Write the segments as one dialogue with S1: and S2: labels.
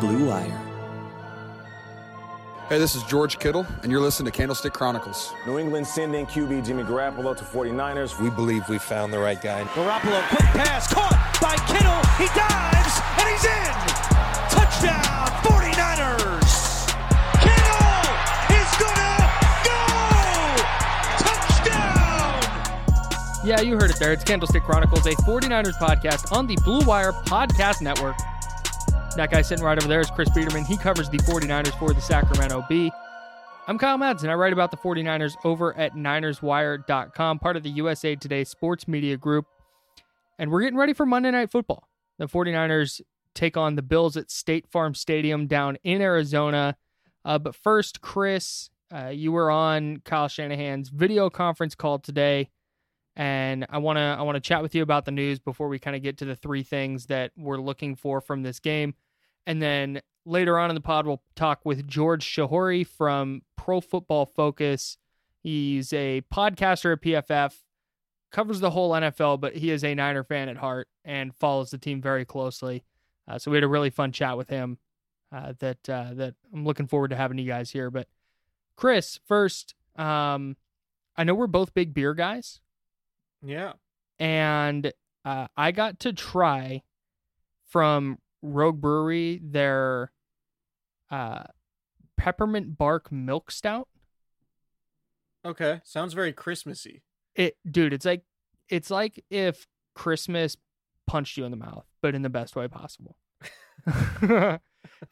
S1: Blue Wire.
S2: Hey, this is George Kittle, and you're listening to Candlestick Chronicles.
S3: New England sending QB Jimmy Garoppolo to 49ers.
S4: We believe we found the right guy.
S5: Garoppolo, quick pass, caught by Kittle. He dives, and he's in. Touchdown, 49ers. Kittle is gonna go. Touchdown.
S6: Yeah, you heard it there. It's Candlestick Chronicles, a 49ers podcast on the Blue Wire Podcast Network. That guy sitting right over there is Chris Biederman. He covers the 49ers for the Sacramento Bee. I'm Kyle Madsen. I write about the 49ers over at NinersWire.com, part of the USA Today sports media group. And we're getting ready for Monday Night Football. The 49ers take on the Bills at State Farm Stadium down in Arizona. Uh, but first, Chris, uh, you were on Kyle Shanahan's video conference call today and I want to I want to chat with you about the news before we kind of get to the three things that we're looking for from this game. And then later on in the pod we'll talk with George Chahrouri from Pro Football Focus. He's a podcaster at PFF, covers the whole NFL, but he is a Niner fan at heart and follows the team very closely. Uh, so we had a really fun chat with him uh, that uh, that I'm looking forward to having you guys here. But Chris, first, um, I know we're both big beer guys.
S7: Yeah.
S6: And uh, I got to try from Rogue Brewery their uh, peppermint bark milk stout.
S7: Okay, sounds very Christmassy.
S6: It, dude, it's like it's like if Christmas punched you in the mouth, but in the best way possible.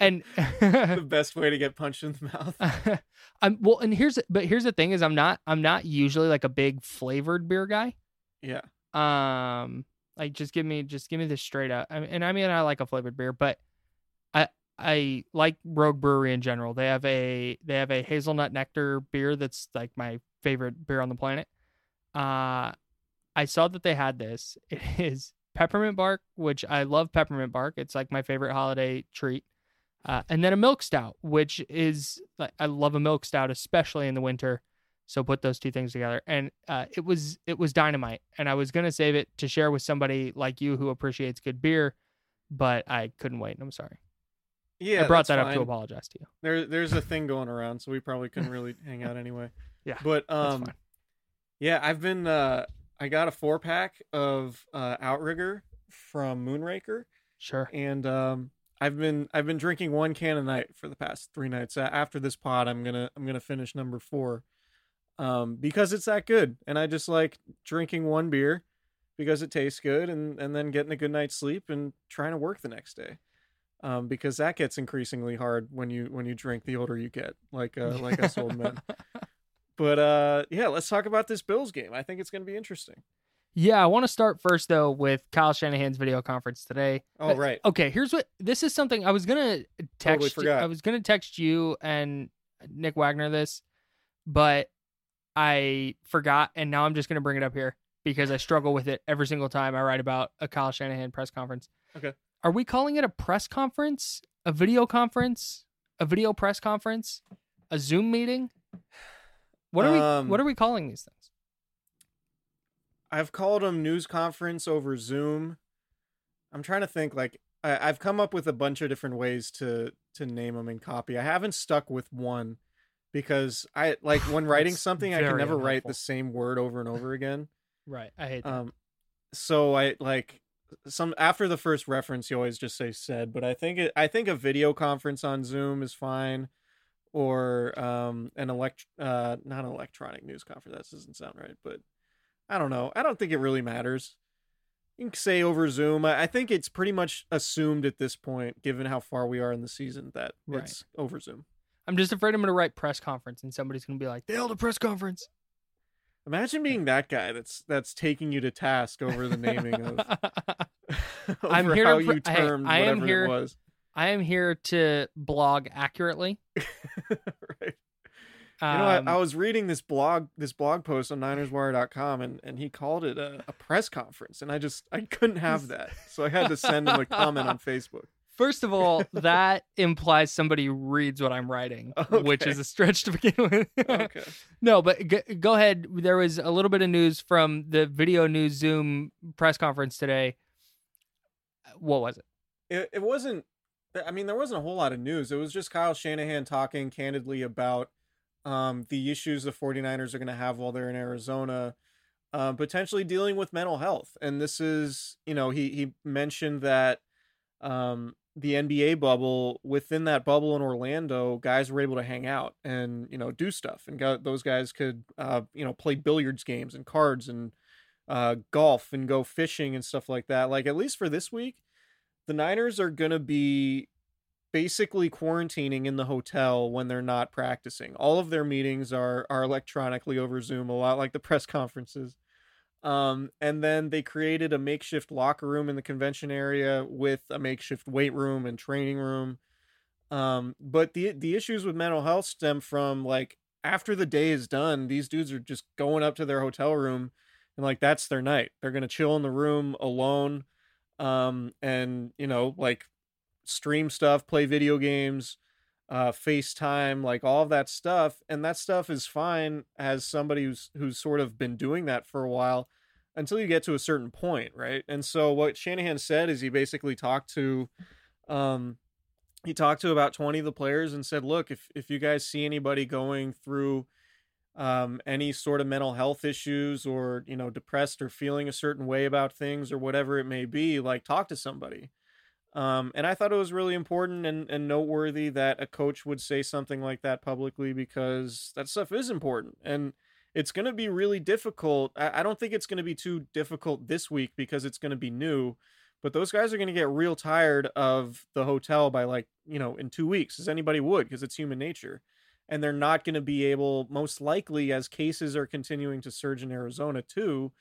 S6: and
S7: the best way to get punched in the mouth.
S6: I'm well, and here's but here's the thing is I'm not I'm not usually like a big flavored beer guy.
S7: Yeah.
S6: Um, like just give me just give me this straight up. I mean, and I mean I like a flavored beer, but I I like Rogue Brewery in general. They have a they have a hazelnut nectar beer that's like my favorite beer on the planet. Uh, I saw that they had this. It is peppermint bark, which I love peppermint bark. It's like my favorite holiday treat. Uh, and then a milk stout, which is like I love a milk stout, especially in the winter. So put those two things together, and uh, it was it was dynamite. And I was gonna save it to share with somebody like you who appreciates good beer, but I couldn't wait. I'm sorry.
S7: Yeah,
S6: I brought that
S7: fine.
S6: up to apologize to you.
S7: There, there's a thing going around, so we probably couldn't really hang out anyway.
S6: Yeah,
S7: but um. Yeah, I've been. uh I got a four pack of uh Outrigger from Moonraker,
S6: Sure.
S7: and um, I've been I've been drinking one can a night for the past three nights. After this pod, I'm gonna I'm gonna finish number four, um, because it's that good, and I just like drinking one beer because it tastes good, and and then getting a good night's sleep and trying to work the next day. Um, because that gets increasingly hard when you when you drink the older you get, like uh, like us old men. But uh, yeah, let's talk about this Bills game. I think it's going to be interesting.
S6: Yeah, I want to start first though with Kyle Shanahan's video conference today.
S7: Oh,
S6: Uh,
S7: right.
S6: Okay, here's what this is something I was gonna
S7: Totally
S6: text.
S7: forgot.
S6: I was gonna text you and Nick Wagner this, but I forgot, and now I'm just gonna bring it up here because I struggle with it every single time I write about a Kyle Shanahan press conference.
S7: Okay.
S6: Are we calling it a press conference, a video conference, a video press conference, a Zoom meeting? What are
S7: Um,
S6: we? What are we calling these things?
S7: I've called them news conference over Zoom. I'm trying to think. Like I, I've come up with a bunch of different ways to to name them in copy. I haven't stuck with one because I like when writing something, I can never write the same word over and over again.
S6: Right. I hate that.
S7: Um, so I like some after the first reference, you always just say said, but I think it, I think a video conference on Zoom is fine, or um an elect uh not an electronic news conference. That doesn't sound right, but I don't know. I don't think it really matters. You can say over Zoom. I, I think it's pretty much assumed at this point, given how far we are in the season, that
S6: Right.
S7: it's over Zoom.
S6: I'm just afraid I'm going to write press conference and somebody's going to be like, they held a press conference.
S7: Imagine being that guy that's that's taking you to task over the naming of
S6: I'm
S7: over
S6: here to
S7: how
S6: pr-
S7: you
S6: hey,
S7: termed
S6: I am here-
S7: it was.
S6: I am here to blog accurately.
S7: right. You know,
S6: Um,
S7: I, I was reading this blog this blog post on NinersWire.com and and he called it a, a press conference, and I just I couldn't have that, so I had to send him a comment on Facebook.
S6: First of all, that implies somebody reads what I'm writing, which is a stretch to begin with.
S7: Okay.
S6: no, but g- go ahead. There was a little bit of news from the Video News Zoom press conference today. What was it?
S7: It it wasn't. I mean, there wasn't a whole lot of news. It was just Kyle Shanahan talking candidly about um, the issues the 49ers are going to have while they're in Arizona, um, potentially dealing with mental health. And this is, you know, he he mentioned that um, the NBA bubble within that bubble in Orlando, guys were able to hang out and you know do stuff, and go, those guys could uh, you know play billiards games and cards and uh, golf and go fishing and stuff like that. Like at least for this week, the Niners are gonna be basically quarantining in the hotel when they're not practicing. All of their meetings are are electronically over Zoom, a lot like the press conferences. Um, and then they created a makeshift locker room in the convention area with a makeshift weight room and training room. Um, but the the issues with mental health stem from like after the day is done, these dudes are just going up to their hotel room and like that's their night. They're gonna chill in the room alone, um, and you know like stream stuff, play video games, uh, FaceTime, like all of that stuff, and that stuff is fine as somebody who's who's sort of been doing that for a while until you get to a certain point, right? And so what Shanahan said is he basically talked to um he talked to about 20 of the players and said, "Look, if if you guys see anybody going through um any sort of mental health issues or, you know, depressed or feeling a certain way about things or whatever it may be, like talk to somebody." Um, and I thought it was really important and, and noteworthy that a coach would say something like that publicly because that stuff is important. And it's going to be really difficult. I, I don't think it's going to be too difficult this week because it's going to be new. But those guys are going to get real tired of the hotel by like, you know, in two weeks, as anybody would, because it's human nature. And they're not going to be able, most likely, as cases are continuing to surge in Arizona too,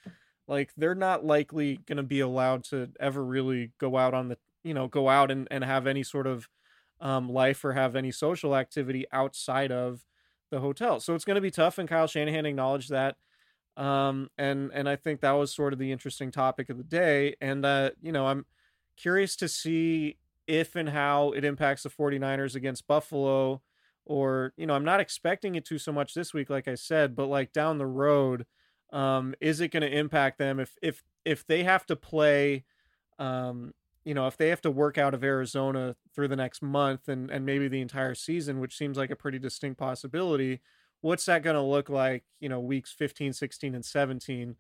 S7: like they're not likely going to be allowed to ever really go out on the you know go out and, and have any sort of um, life or have any social activity outside of the hotel. So it's going to be tough and kyle shanahan acknowledged that um, and and i think that was sort of the interesting topic of the day and uh, you know i'm curious to see if and how it impacts the 49ers against buffalo or you know i'm not expecting it to so much this week like i said but like down the road um, is it going to impact them if if if they have to play um, you know if they have to work out of arizona through the next month and and maybe the entire season which seems like a pretty distinct possibility what's that going to look like, you know, weeks 15, 16 and 17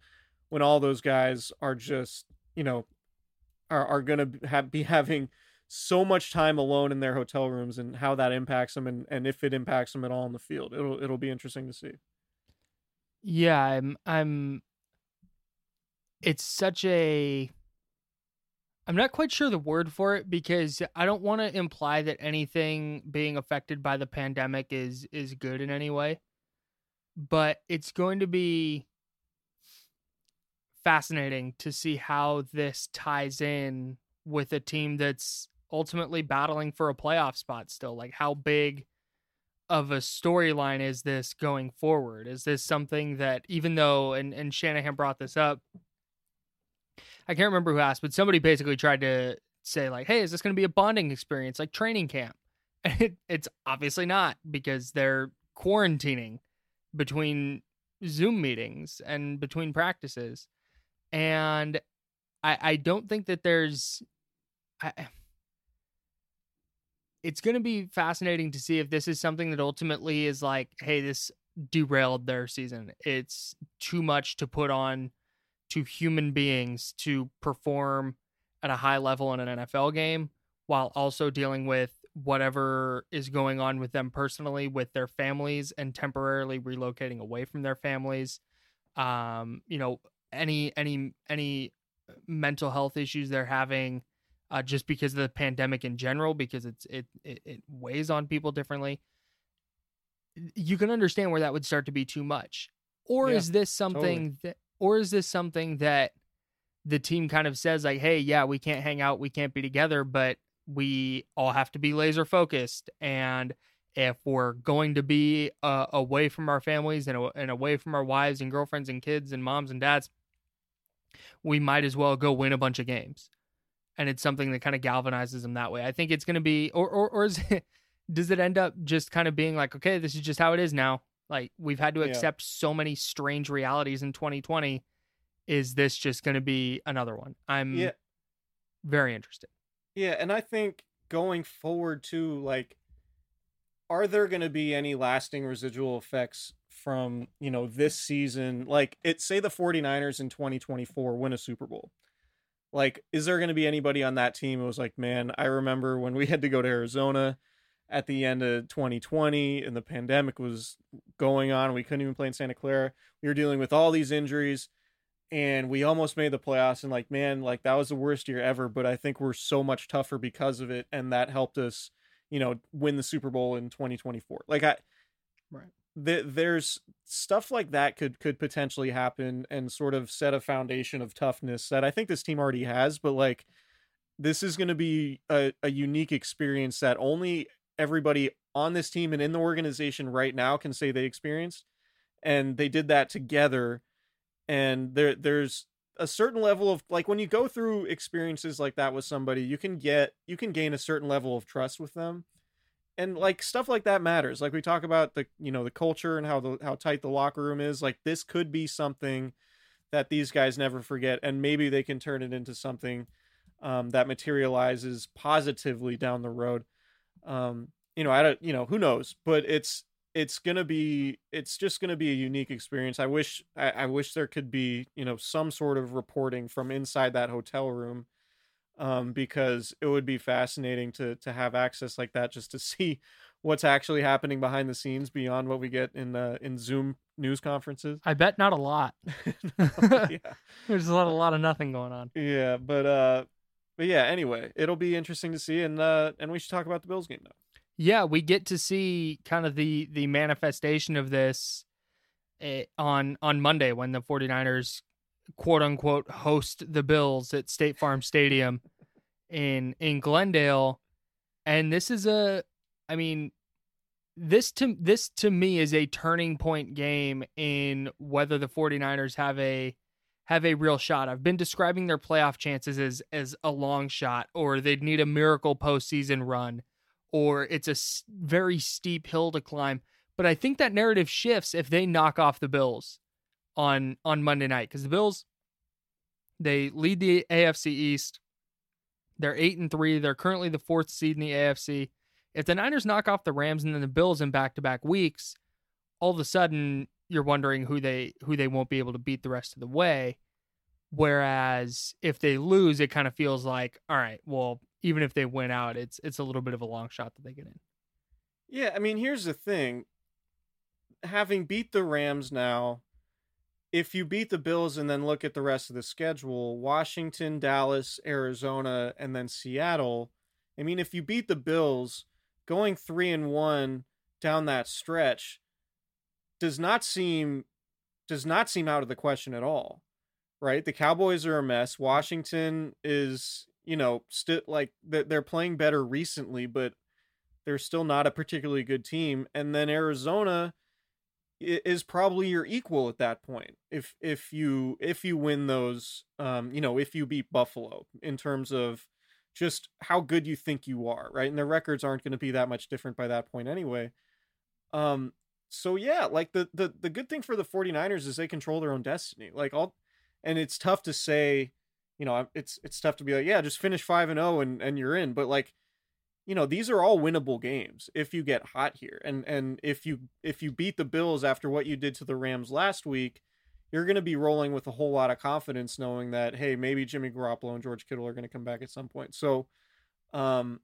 S7: when all those guys are just, you know, are are going to be having so much time alone in their hotel rooms and how that impacts them and, and if it impacts them at all in the field. It'll it'll be interesting to see.
S6: Yeah, I'm I'm it's such a I'm not quite sure the word for it because I don't want to imply that anything being affected by the pandemic is is good in any way. But it's going to be fascinating to see how this ties in with a team that's ultimately battling for a playoff spot still. Like how big of a storyline is this going forward? Is this something that even though and, and Shanahan brought this up, I can't remember who asked, but somebody basically tried to say like, "Hey, is this going to be a bonding experience like training camp?" And it, it's obviously not because they're quarantining between Zoom meetings and between practices, and I I don't think that there's. I, it's going to be fascinating to see if this is something that ultimately is like, hey, this derailed their season. It's too much to put on to human beings to perform at a high level in an NFL game while also dealing with whatever is going on with them personally with their families and temporarily relocating away from their families. Um you know any any any mental health issues they're having uh, just because of the pandemic in general because it's it, it it weighs on people differently you can understand where that would start to be too much. Or
S7: Yeah,
S6: is this something that or is this something that the team kind of says like hey yeah we can't hang out we can't be together but we all have to be laser focused and if we're going to be uh, away from our families and, and away from our wives and girlfriends and kids and moms and dads we might as well go win a bunch of games. And it's something that kind of galvanizes them that way. I think it's going to be or or, or it, does it end up just kind of being like okay this is just how it is now like we've had to
S7: Yeah.
S6: accept so many strange realities in 2020 is this just going to be another one i'm
S7: Yeah.
S6: very interested
S7: Yeah, and I think going forward too, like, are there going to be any lasting residual effects from, you know, this season? Like, it say the 49ers in 2024 win a Super Bowl. Like, is there going to be anybody on that team who was like, man, I remember when we had to go to Arizona at the end of 2020 and the pandemic was going on. We couldn't even play in Santa Clara. We were dealing with all these injuries and we almost made the playoffs and like man like that was the worst year ever but i think we're so much tougher because of it and that helped us you know win the super bowl in 2024 like i
S6: Right.
S7: th- there's stuff like that could could potentially happen and sort of set a foundation of toughness that i think this team already has but like this is going to be a, a unique experience that only everybody on this team and in the organization right now can say they experienced and they did that together and there there's a certain level of like when you go through experiences like that with somebody you can get you can gain a certain level of trust with them and like stuff like that matters like we talk about the you know the culture and how the how tight the locker room is like this could be something that these guys never forget and maybe they can turn it into something um, that materializes positively down the road um, you know i don't you know who knows? But it's it's gonna be it's just gonna be a unique experience. I wish I, I wish there could be you know some sort of reporting from inside that hotel room um because it would be fascinating to to have access like that just to see what's actually happening behind the scenes beyond what we get in uh in zoom news conferences.
S6: I bet not a lot.
S7: Yeah.
S6: There's a lot, a lot of nothing going on.
S7: Yeah but uh but yeah anyway it'll be interesting to see and uh and we should talk about the bills game now
S6: yeah we get to see kind of the the manifestation of this eh, on on monday when the 49ers quote unquote host the bills at state farm stadium in in glendale. And this is a i mean this to this to me is a turning point game in whether the 49ers have a have a real shot. I've been describing their playoff chances as as a long shot or they'd need a miracle postseason run or it's a very steep hill to climb. But I think that narrative shifts if they knock off the Bills on on Monday night because the Bills they lead the AFC East. They're eight and three. They're currently the fourth seed in the AFC. If the Niners knock off the Rams and then the Bills in back to back weeks, all of a sudden you're wondering who they who they won't be able to beat the rest of the way. Whereas if they lose, it kind of feels like, all right, well, even if they win out, it's it's a little bit of a long shot that they get in.
S7: Yeah, I mean, here's the thing. Having beat the Rams now, if you beat the Bills and then look at the rest of the schedule, Washington, Dallas, Arizona, and then Seattle. I mean, if you beat the Bills, going 3 and 1 down that stretch does not seem does not seem out of the question at all. Right? The Cowboys are a mess. Washington is, you know, still like they're playing better recently, but they're still not a particularly good team. And then Arizona is probably your equal at that point if if you if you win those um you know if you beat buffalo in terms of just how good you think you are right and their records aren't going to be that much different by that point anyway um so yeah like the the the good thing for the 49ers is they control their own destiny like all and it's tough to say you know it's it's tough to be like yeah just finish 5 and 0 and and you're in but like you know these are all winnable games if you get hot here and and if you if you beat the bills after what you did to the rams last week you're going to be rolling with a whole lot of confidence knowing that hey maybe jimmy garoppolo and george kittle are going to come back at some point. So um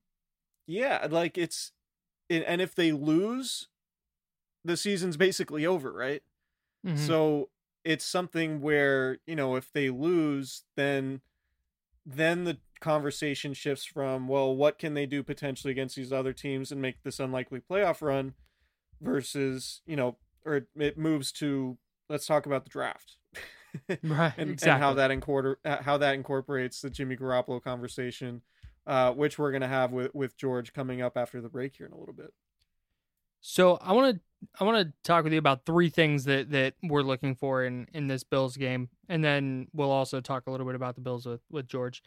S7: yeah like it's and if they lose the season's basically over right mm-hmm. so it's something where you know if they lose then then the conversation shifts from well what can they do potentially against these other teams and make this unlikely playoff run versus you know or it moves to let's talk about the draft
S6: right
S7: and,
S6: exactly.
S7: and how that incorpor- uh, how that incorporates the Jimmy Garoppolo conversation uh, which we're going to have with with George coming up after the break here in a little bit
S6: so I want to I want to talk with you about three things that that we're looking for in in this Bills game and then we'll also talk a little bit about the Bills with with George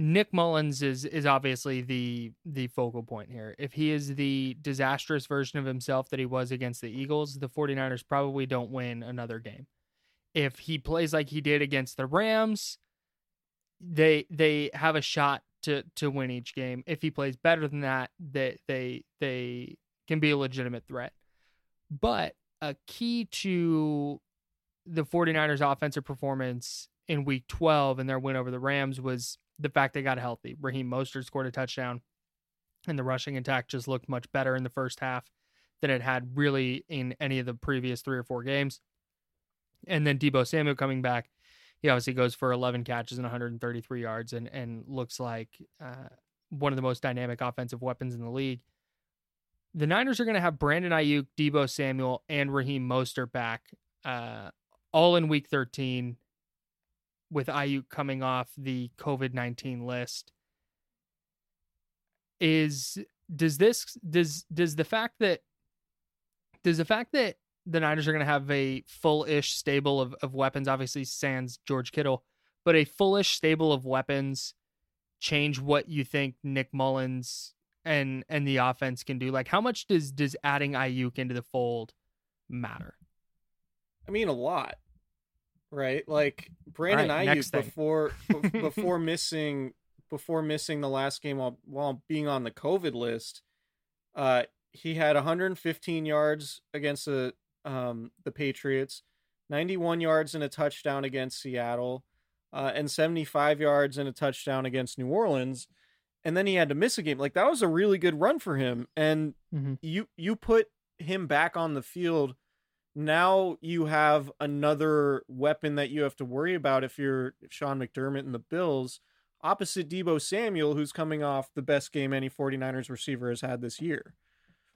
S6: Nick Mullens is is obviously the the focal point here. If he is the disastrous version of himself that he was against the Eagles, the 49ers probably don't win another game. If he plays like he did against the Rams, they they have a shot to to win each game. If he plays better than that, they they they can be a legitimate threat. But a key to the 49ers offensive performance in week 12 and their win over the Rams was the fact they got healthy. Raheem Mostert scored a touchdown, and the rushing attack just looked much better in the first half than it had really in any of the previous three or four games. And then Deebo Samuel coming back, he obviously goes for 11 catches and 133 yards, and and looks like uh, one of the most dynamic offensive weapons in the league. The Niners are going to have Brandon Aiyuk, Deebo Samuel, and Raheem Mostert back, uh, all in Week 13 with Aiyuk coming off the COVID 19 list. Is does this does does the fact that does the fact that the Niners are going to have a full-ish stable of, of weapons, obviously sans George Kittle, but a full-ish stable of weapons change what you think Nick Mullens and and the offense can do? Like how much does does adding Aiyuk into the fold matter?
S7: I mean a lot right? Like Brandon right, Aiyuk before before missing before missing the last game while while being on the COVID list, uh, he had 115 yards against the um the Patriots, 91 yards and a touchdown against Seattle, uh, and 75 yards and a touchdown against New Orleans. And then he had to miss a game. Like that was a really good run for him. And mm-hmm. you you put him back on the field now you have another weapon that you have to worry about if you're Sean McDermott and the Bills, opposite Deebo Samuel, who's coming off the best game any 49ers receiver has had this year.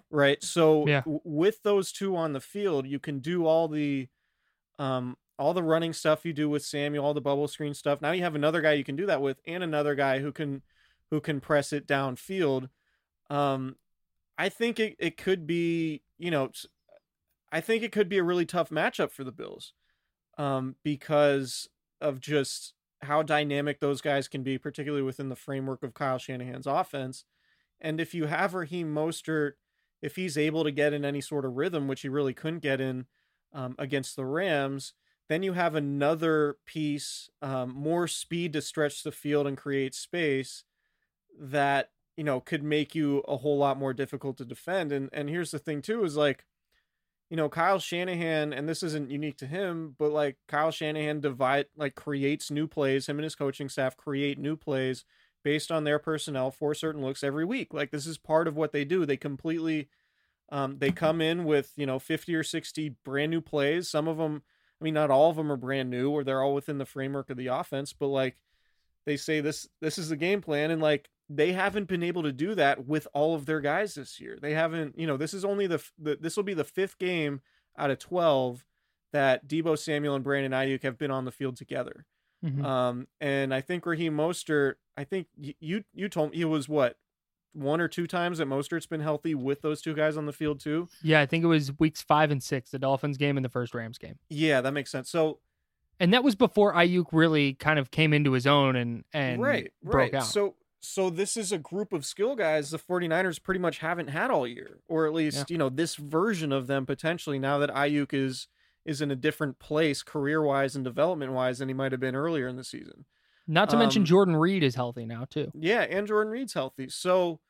S7: Right. So yeah. w- with those two on the field, you can do all the um all the running stuff you do with Samuel, all the bubble screen stuff. Now you have another guy you can do that with and another guy who can who can press it downfield. Um I think it, it could be, you know, I think it could be a really tough matchup for the Bills um, because of just how dynamic those guys can be, particularly within the framework of Kyle Shanahan's offense. And if you have Raheem Mostert, if he's able to get in any sort of rhythm, which he really couldn't get in um, against the Rams, then you have another piece, um, more speed to stretch the field and create space that you know could make you a whole lot more difficult to defend. And and here's the thing too is like you know, Kyle Shanahan, and this isn't unique to him, but like Kyle Shanahan divide like creates new plays. Him and his coaching staff create new plays based on their personnel for certain looks every week. Like this is part of what they do. They completely um, they come in with you know 50 or 60 brand new plays. Some of them, I mean, not all of them are brand new, or they're all within the framework of the offense. But like they say, this this is the game plan, and like they haven't been able to do that with all of their guys this year. They haven't, you know, this is only the, the this will be the fifth game out of 12 that Deebo Samuel and Brandon Aiyuk have been on the field together. Mm-hmm. Um, and I think Raheem Mostert, I think you you told me he was what one or two times that Mostert's been healthy with those two guys on the field too.
S6: Yeah, I think it was weeks five and six, the Dolphins game and the first Rams game.
S7: Yeah, that makes sense. So,
S6: and that was before Aiyuk really kind of came into his own and and
S7: right,
S6: broke
S7: right.
S6: out.
S7: So so this is a group of skill guys the 49ers pretty much haven't had all year or at least yeah. you know this version of them potentially now that Aiyuk is is in a different place career-wise and development-wise than he might have been earlier in the season.
S6: Not to um, mention Jordan Reed is healthy now too.
S7: Yeah and Jordan Reed's healthy. So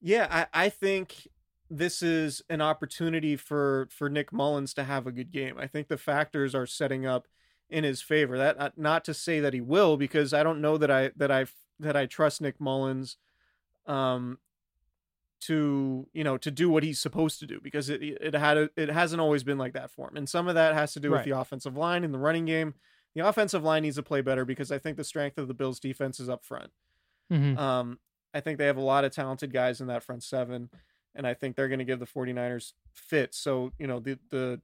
S7: yeah I I think this is an opportunity for for Nick Mullens to have a good game. I think the factors are setting up in his favor. That not to say that he will because I don't know that I that I've that I trust Nick Mullens um to you know to do what he's supposed to do because it it had a, it hasn't always been like that for him and some of that has to do right. with the offensive line and the running game the offensive line needs to play better because I think the strength of the Bills defense is up front mm-hmm. um I think they have a lot of talented guys in that front seven and I think they're going to give the 49ers fit so you know the the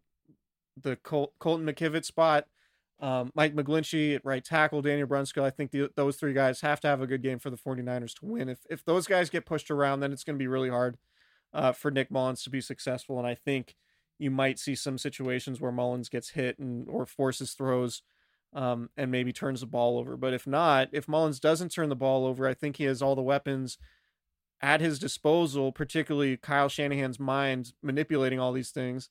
S7: the Col- Colton McKivitz spot um, Mike McGlinchey at right tackle, Daniel Brunskill. I think the, those three guys have to have a good game for the 49ers to win. If if those guys get pushed around, then it's going to be really hard uh, for Nick Mullens to be successful. And I think you might see some situations where Mullens gets hit and or forces throws um, and maybe turns the ball over. But if not, if Mullens doesn't turn the ball over, I think he has all the weapons at his disposal, particularly Kyle Shanahan's mind manipulating all these things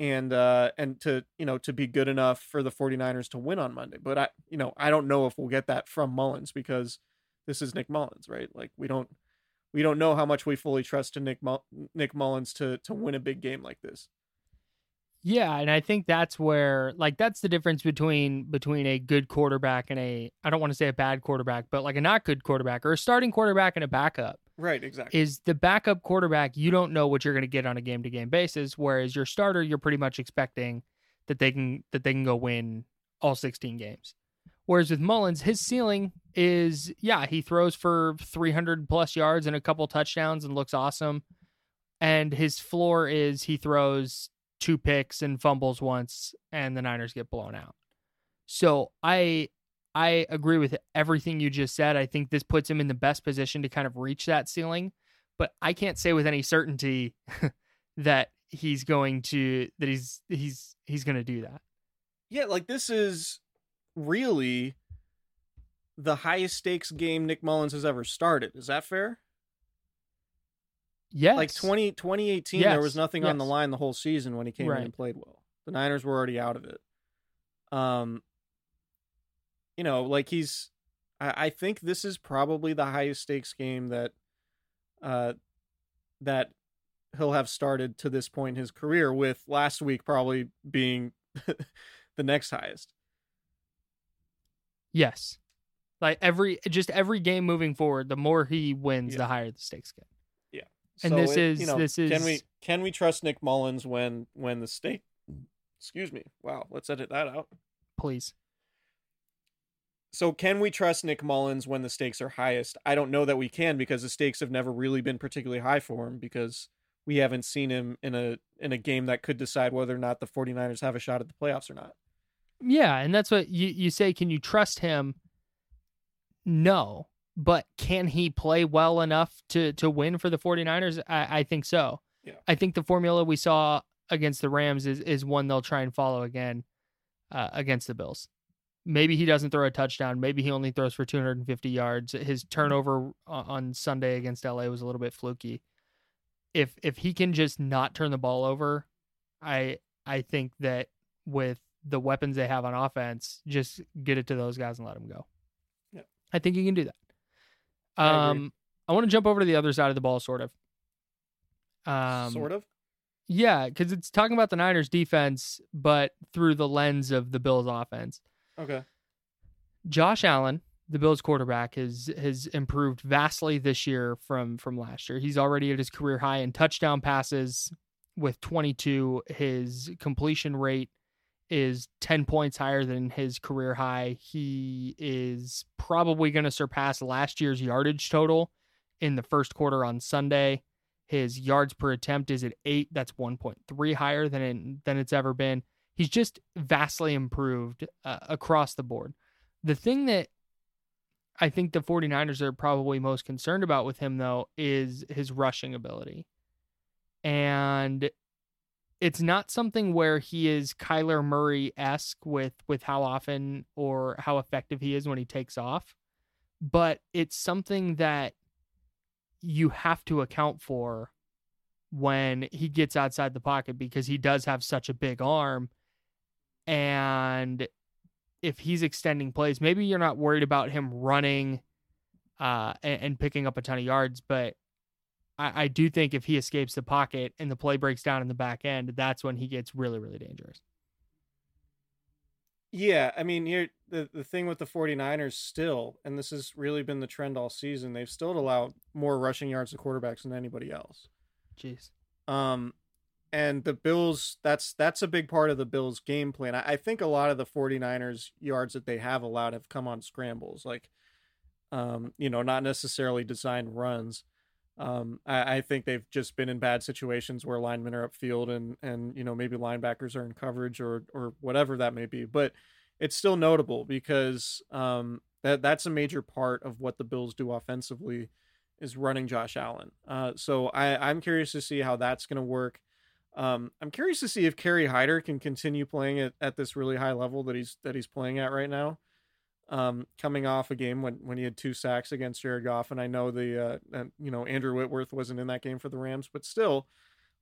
S7: and uh and to you know to be good enough for the 49ers to win on Monday. But I you know, I don't know if we'll get that from Mullens because this is Nick Mullens, right? Like we don't we don't know how much we fully trust to Nick Nick Mullens to to win a big game like this.
S6: Yeah, and I think that's where like that's the difference between between a good quarterback and a I don't want to say a bad quarterback, but like a not good quarterback or a starting quarterback and a backup.
S7: Right, exactly.
S6: Is the backup quarterback, you don't know what you're going to get on a game-to-game basis, whereas your starter, you're pretty much expecting that they can that they can go win all 16 games. Whereas with Mullens, his ceiling is yeah, he throws for 300 plus yards and a couple touchdowns and looks awesome. And his floor is he throws two picks and fumbles once and the Niners get blown out. So I I agree with everything you just said. I think this puts him in the best position to kind of reach that ceiling, but I can't say with any certainty that he's going to that he's he's he's going to do that.
S7: Yeah, like this is really the highest stakes game Nick Mullens has ever started. Is that fair?
S6: Yes.
S7: Like 20, 2018, yes. there was nothing yes. on the line the whole season when he came right. in and played well. The Niners were already out of it. Um, you know, like he's I, I think this is probably the highest stakes game that uh that he'll have started to this point in his career with last week probably being the next highest.
S6: Yes. Like every just every game moving forward, the more he wins, yeah. the higher the stakes get.
S7: Yeah.
S6: And so this it, is you know, this is
S7: can we can we trust Nick Mullens when when the stake excuse me. Wow, let's edit that out.
S6: Please.
S7: So can we trust Nick Mullens when the stakes are highest? I don't know that we can because the stakes have never really been particularly high for him because we haven't seen him in a in a game that could decide whether or not the 49ers have a shot at the playoffs or not.
S6: Yeah, and that's what you you say can you trust him? No, but can he play well enough to to win for the 49ers? I, I think so.
S7: Yeah.
S6: I think the formula we saw against the Rams is is one they'll try and follow again uh, against the Bills maybe he doesn't throw a touchdown. Maybe he only throws for 250 yards. His turnover on Sunday against LA was a little bit fluky. If if he can just not turn the ball over, I I think that with the weapons they have on offense, just get it to those guys and let them go.
S7: Yeah.
S6: I think he can do that. Um, I, I want to jump over to the other side of the ball, sort of.
S7: Um, sort of.
S6: Yeah, because it's talking about the Niners defense, but through the lens of the Bills offense.
S7: Okay.
S6: Josh Allen, the Bills quarterback, has has improved vastly this year from from last year. He's already at his career high in touchdown passes with 22. His completion rate is 10 points higher than his career high. He is probably going to surpass last year's yardage total in the first quarter on Sunday. His yards per attempt is at 8. That's 1.3 higher than it, than it's ever been. He's just vastly improved uh, across the board. The thing that I think the 49ers are probably most concerned about with him though is his rushing ability. And it's not something where he is Kyler Murray esque with with how often or how effective he is when he takes off, but it's something that you have to account for when he gets outside the pocket because he does have such a big arm, and if he's extending plays, maybe you're not worried about him running uh, and, and picking up a ton of yards, but I, I do think if he escapes the pocket and the play breaks down in the back end, that's when he gets really, really dangerous.
S7: Yeah, I mean, here the the thing with the 49ers still, and this has really been the trend all season, they've still allowed more rushing yards to quarterbacks than anybody else.
S6: Jeez.
S7: Um and the Bills that's that's a big part of the Bills game plan. I, I think a lot of the 49ers yards that they have allowed have come on scrambles, like um, you know, not necessarily designed runs. Um, I, I, think they've just been in bad situations where linemen are upfield and and you know maybe linebackers are in coverage or or whatever that may be. But it's still notable because um, that that's a major part of what the Bills do offensively is running Josh Allen. Uh, so I, I'm curious to see how that's going to work. Um, I'm curious to see if Kerry Hyder can continue playing at, at this really high level that he's that he's playing at right now um, coming off a game when, when he had two sacks against Jared Goff. And I know the, uh, you know, Andrew Whitworth wasn't in that game for the Rams, but still,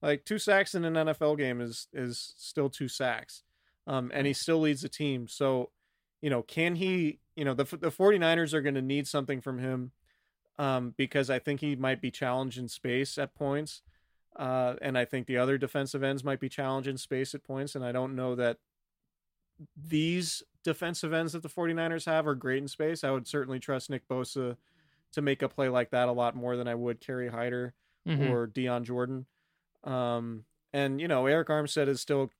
S7: like two sacks in an NFL game is, is still two sacks. Um, and he still leads the team. So, you know, can he, you know, the, the 49ers are going to need something from him um, because I think he might be challenged in space at points. Uh, and I think the other defensive ends might be challenged in space at points. And I don't know that these defensive ends that the 49ers have are great in space. I would certainly trust Nick Bosa to make a play like that a lot more than I would Kerry Hyder mm-hmm. or Dion Jordan. Um, and you know, Arik Armstead is still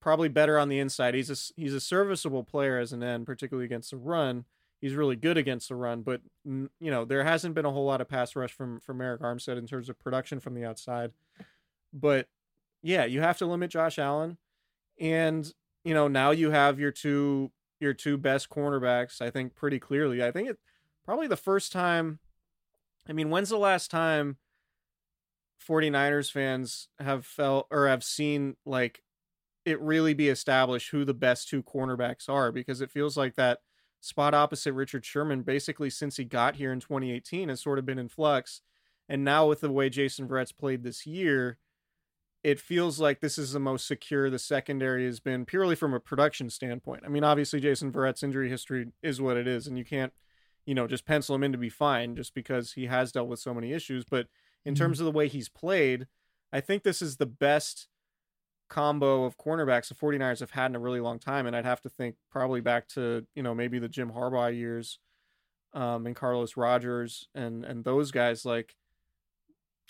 S7: probably better on the inside. He's a he's a serviceable player as an end, particularly against the run. He's really good against the run, but you know, there hasn't been a whole lot of pass rush from from Arik Armstead in terms of production from the outside. But yeah, you have to limit Josh Allen. And you know, now you have your two your two best cornerbacks, I think pretty clearly. I think it probably the first time I mean, when's the last time 49ers fans have felt or have seen like it really be established who the best two cornerbacks are because it feels like that spot opposite Richard Sherman basically since he got here in 2018 has sort of been in flux. And now with the way Jason Verrett's played this year, it feels like this is the most secure the secondary has been purely from a production standpoint. I mean, obviously Jason Verrett's injury history is what it is, and you can't, you know, just pencil him in to be fine just because he has dealt with so many issues. But in mm-hmm. terms of the way he's played, I think this is the best combo of cornerbacks the 49ers have had in a really long time. And I'd have to think probably back to, you know, maybe the Jim Harbaugh years um, and Carlos Rogers and and those guys like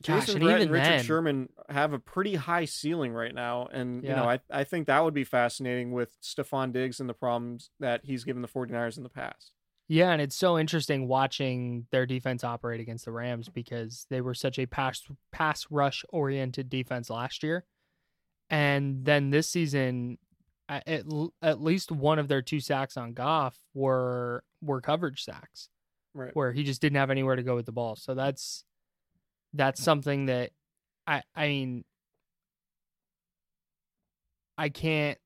S6: Gosh,
S7: Jason Verrett and Richard
S6: then-
S7: Sherman have a pretty high ceiling right now, and you know I I think that would be fascinating with Stefon Diggs and the problems that he's given the 49ers in the past.
S6: Yeah, and it's so interesting watching their defense operate against the Rams because they were such a pass pass rush oriented defense last year, and then this season, at at least one of their two sacks on Goff were were coverage sacks,
S7: Right.
S6: where he just didn't have anywhere to go with the ball. So that's that's something that I I mean I can't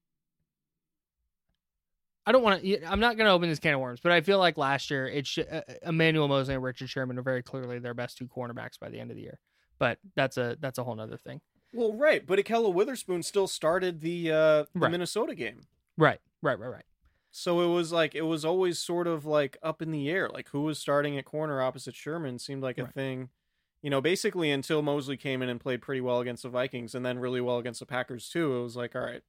S6: I don't want to. I'm not going to open this can of worms, but I feel like last year, it sh- uh, Emmanuel Moseley and Richard Sherman are very clearly their best two cornerbacks by the end of the year. But that's a that's a whole nother thing.
S7: Well, right, but Ahkello Witherspoon still started the uh, the
S6: Right.
S7: Minnesota game,
S6: Right, right, right, right.
S7: so it was like it was always sort of like up in the air, like who was starting at corner opposite Sherman seemed like a
S6: Right.
S7: thing. you know, basically until Moseley came in and played pretty well against the Vikings and then really well against the Packers too, it was like, all right,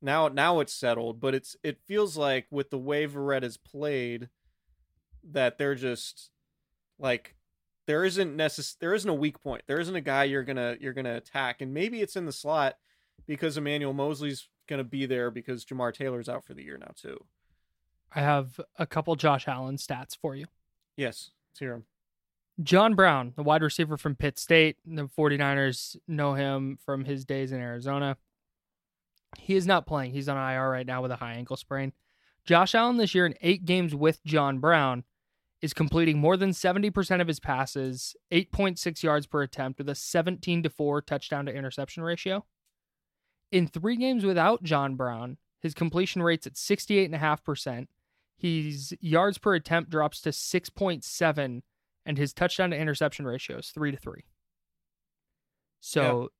S7: now now it's settled. But it's it feels like with the way Verrett has played, that they're just like there isn't necess- there isn't a weak point. There isn't a guy you're gonna you're gonna attack, and maybe it's in the slot because Emmanuel Moseley's gonna be there because Jamar Taylor's out for the year now too.
S6: I have a couple Josh Allen stats for you.
S7: Yes, let's hear him.
S6: John Brown, the wide receiver from Pitt State, the 49ers know him from his days in Arizona. He is not playing. He's on IR right now with a high ankle sprain. Josh Allen this year in eight games with John Brown is completing more than 70% of his passes, 8.6 yards per attempt with a 17 to 4 touchdown to interception ratio. In three games without John Brown, his completion rate's at 68.5%. His yards per attempt drops to 6.7 and his touchdown to interception ratio is 3 to 3. So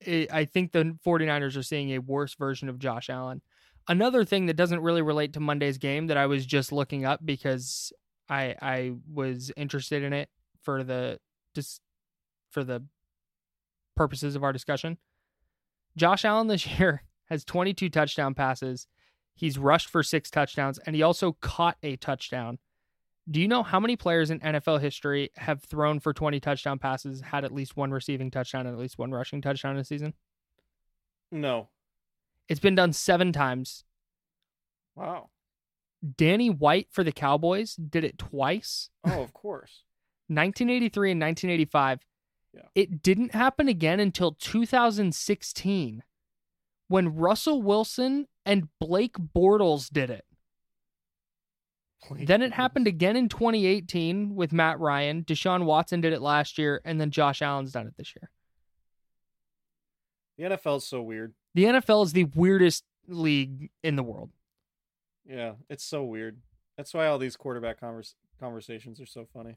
S6: it, I think the 49ers are seeing a worse version of Josh Allen. Another thing that doesn't really relate to Monday's game that I was just looking up because I I was interested in it for the just for the purposes of our discussion. Josh Allen this year has 22 touchdown passes. He's rushed for 6 touchdowns and he also caught a touchdown. Do you know how many players in NFL history have thrown for 20 touchdown passes, had at least one receiving touchdown and at least one rushing touchdown in a season?
S7: No.
S6: It's been done 7 times.
S7: Wow.
S6: Danny White for the Cowboys did it twice.
S7: Oh, of course.
S6: 1983 and 1985.
S7: Yeah.
S6: It didn't happen again until 2016 when Russell Wilson and Blake Bortles did it.
S7: Blake
S6: then it
S7: Bortles.
S6: happened again in 2018 with Matt Ryan. Deshaun Watson did it last year, and then Josh Allen's done it this year.
S7: The NFL's so weird.
S6: The NFL is the weirdest league in the world.
S7: Yeah, it's so weird. That's why all these quarterback convers- conversations are so funny.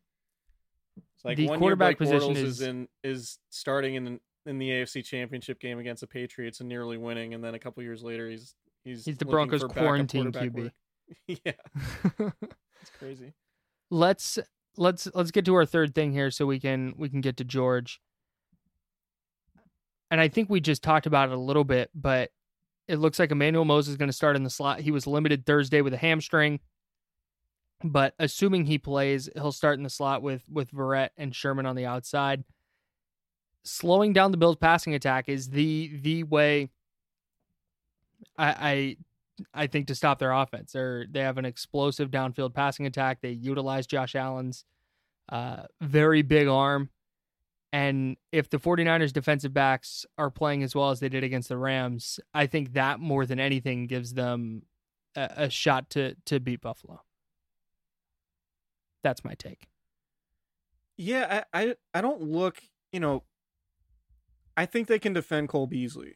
S7: It's like
S6: The
S7: one
S6: quarterback
S7: year Blake
S6: position
S7: Bortles
S6: is-
S7: is in is starting in in the AFC Championship game against the Patriots and nearly winning, and then a couple years later he's he's
S6: He's the Broncos' quarantine QB.
S7: yeah, it's crazy.
S6: let's let's let's get to our third thing here so we can we can get to George. And I think we just talked about it a little bit, but it looks like Emmanuel Moses is going to start in the slot. He was limited Thursday with a hamstring, but assuming he plays, he'll start in the slot with with Verrett and Sherman on the outside. Slowing down the Bills' passing attack is the the way. I I I think to stop their offense. They're they have an explosive downfield passing attack. They utilize Josh Allen's uh, very big arm. And if the 49ers defensive backs are playing as well as they did against the Rams, I think that more than anything gives them a, a shot to to beat Buffalo. That's my take.
S7: Yeah, I, I I don't look, you know, I think they can defend Cole Beasley.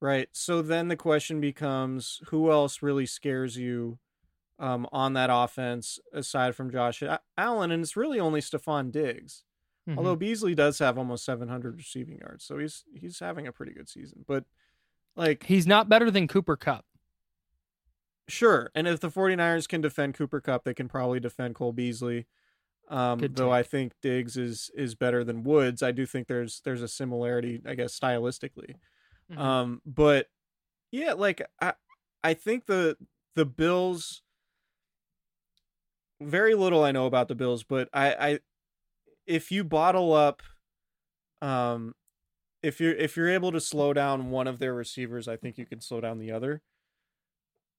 S7: Right. So then the question becomes who else really scares you um, on that offense aside from Josh Allen? And it's really only Stefon Diggs.
S6: Mm-hmm.
S7: Although Beasley does have almost 700 receiving yards. So he's he's having a pretty good season. But like
S6: he's not better than Cooper Kupp.
S7: Sure. And if the 49ers can defend Cooper Kupp, they can probably defend Cole Beasley. Um,
S6: Good
S7: though
S6: take.
S7: I think Diggs is is better than Woods. I do think there's there's a similarity, I guess, stylistically.
S6: Mhm.
S7: Um, but yeah, like I I think the the Bills very little I know about the Bills, but I I if you bottle up um if you're if you're able to slow down one of their receivers, I think you can slow down the other.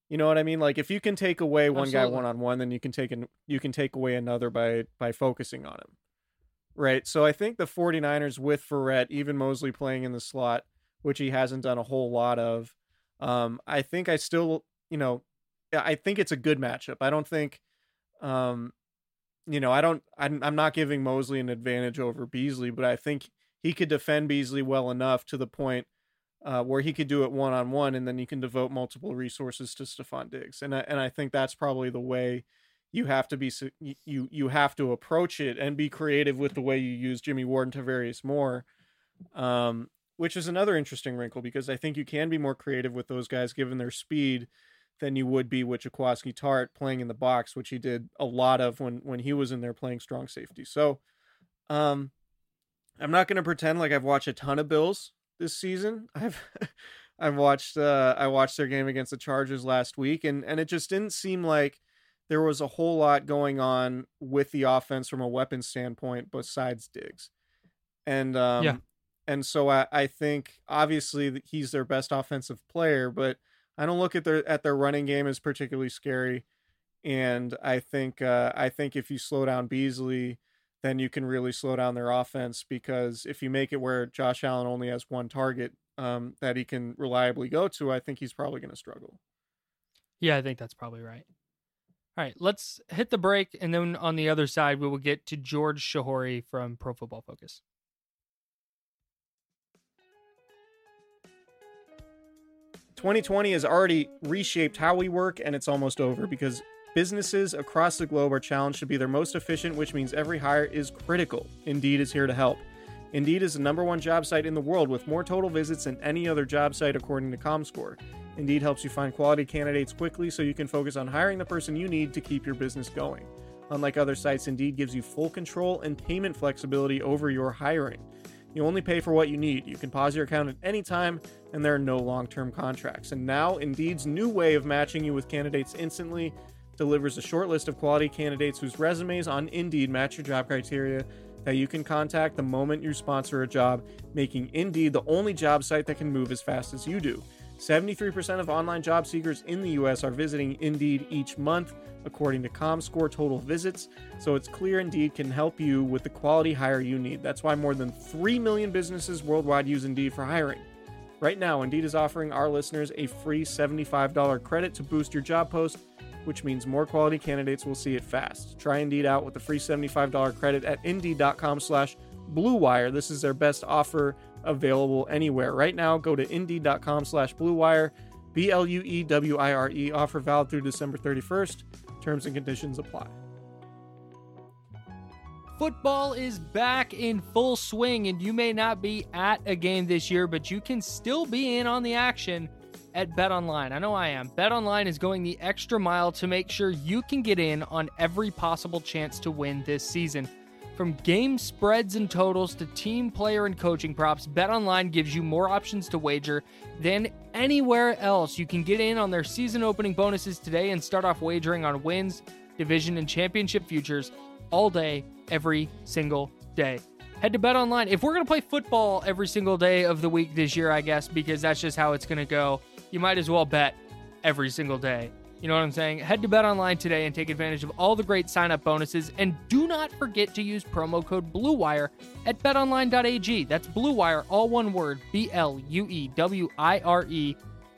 S7: You know what I mean? Like if you can take away one guy one on one, then you can take an you can take away another by by focusing on him. Right? So I think the 49ers with Verrett, even Moseley playing in the slot, which he hasn't done a whole lot of, um, I think I still, you know, I think it's a good matchup. I don't think um you know, I don't I'm, I'm not giving Moseley an advantage over Beasley, but I think he could defend Beasley well enough to the point uh, where he could do it one on one, and then you can devote multiple resources to Stefon Diggs, and I, and I think that's probably the way you have to be you you have to approach it and be creative with the way you use Jimmy Ward and Tarvarius Moore, um, which is another interesting wrinkle because I think you can be more creative with those guys given their speed than you would be with Jaquiski Tartt playing in the box, which he did a lot of when when he was in there playing strong safety. So Um, I'm not going to pretend like I've watched a ton of Bills this season. I've I've watched uh, I watched their game against the Chargers last week, and and it just didn't seem like there was a whole lot going on with the offense from a weapon standpoint besides Diggs. And um,
S6: yeah.
S7: and so I, I think obviously he's their best offensive player, but I don't look at their at their running game as particularly scary. And I think uh, I think if you slow down Beasley, then you can really slow down their offense because if you make it where Josh Allen only has one target um, that he can reliably go to, I think he's probably going to struggle.
S6: Yeah, I think that's probably right. All right, let's hit the break, and then on the other side, we will get to George Chahrouri from Pro Football Focus.
S7: 2020 has already reshaped how we work, and it's almost over because businesses across the globe are challenged to be their most efficient, which means every hire is critical. Indeed is here to help. Indeed is the number one job site in the world with more total visits than any other job site, according to ComScore. Indeed helps you find quality candidates quickly so you can focus on hiring the person you need to keep your business going. Unlike other sites, Indeed gives you full control and payment flexibility over your hiring. You only pay for what you need. You can pause your account at any time, and there are no long term contracts. And now, Indeed's new way of matching you with candidates instantly delivers a short list of quality candidates whose resumes on Indeed match your job criteria that you can contact the moment you sponsor a job, making Indeed the only job site that can move as fast as you do. 73% of online job seekers in the US are visiting Indeed each month, according to ComScore total visits. So it's clear Indeed can help you with the quality hire you need. That's why more than 3 million businesses worldwide use Indeed for hiring. Right now, Indeed is offering our listeners a free $75 credit to boost your job post, which means more quality candidates will see it fast. Try Indeed out with the free $75 credit at Indeed.com slash BlueWire. This is their best offer available anywhere. Right now, go to Indeed.com slash BlueWire, B-L-U-E-W-I-R-E. Offer valid through December 31st. Terms and conditions apply.
S6: Football is back in full swing, and you may not be at a game this year, but you can still be in on the action at Bet Online. I know I am. Bet Online is going the extra mile to make sure you can get in on every possible chance to win this season. From game spreads and totals to team player and coaching props, BetOnline gives you more options to wager than anywhere else. You can get in on their season opening bonuses today and start off wagering on wins, division, and championship futures all day, every single day. Head to BetOnline. If we're going to play football every single day of the week this year, I guess, because that's just how it's going to go, you might as well bet every single day you know what I'm saying? Head to Bet Online today and take advantage of all the great sign-up bonuses. And do not forget to use promo code BLUEWIRE at betonline.ag. That's BLUEWIRE, all one word, B-L-U-E-W-I-R-E,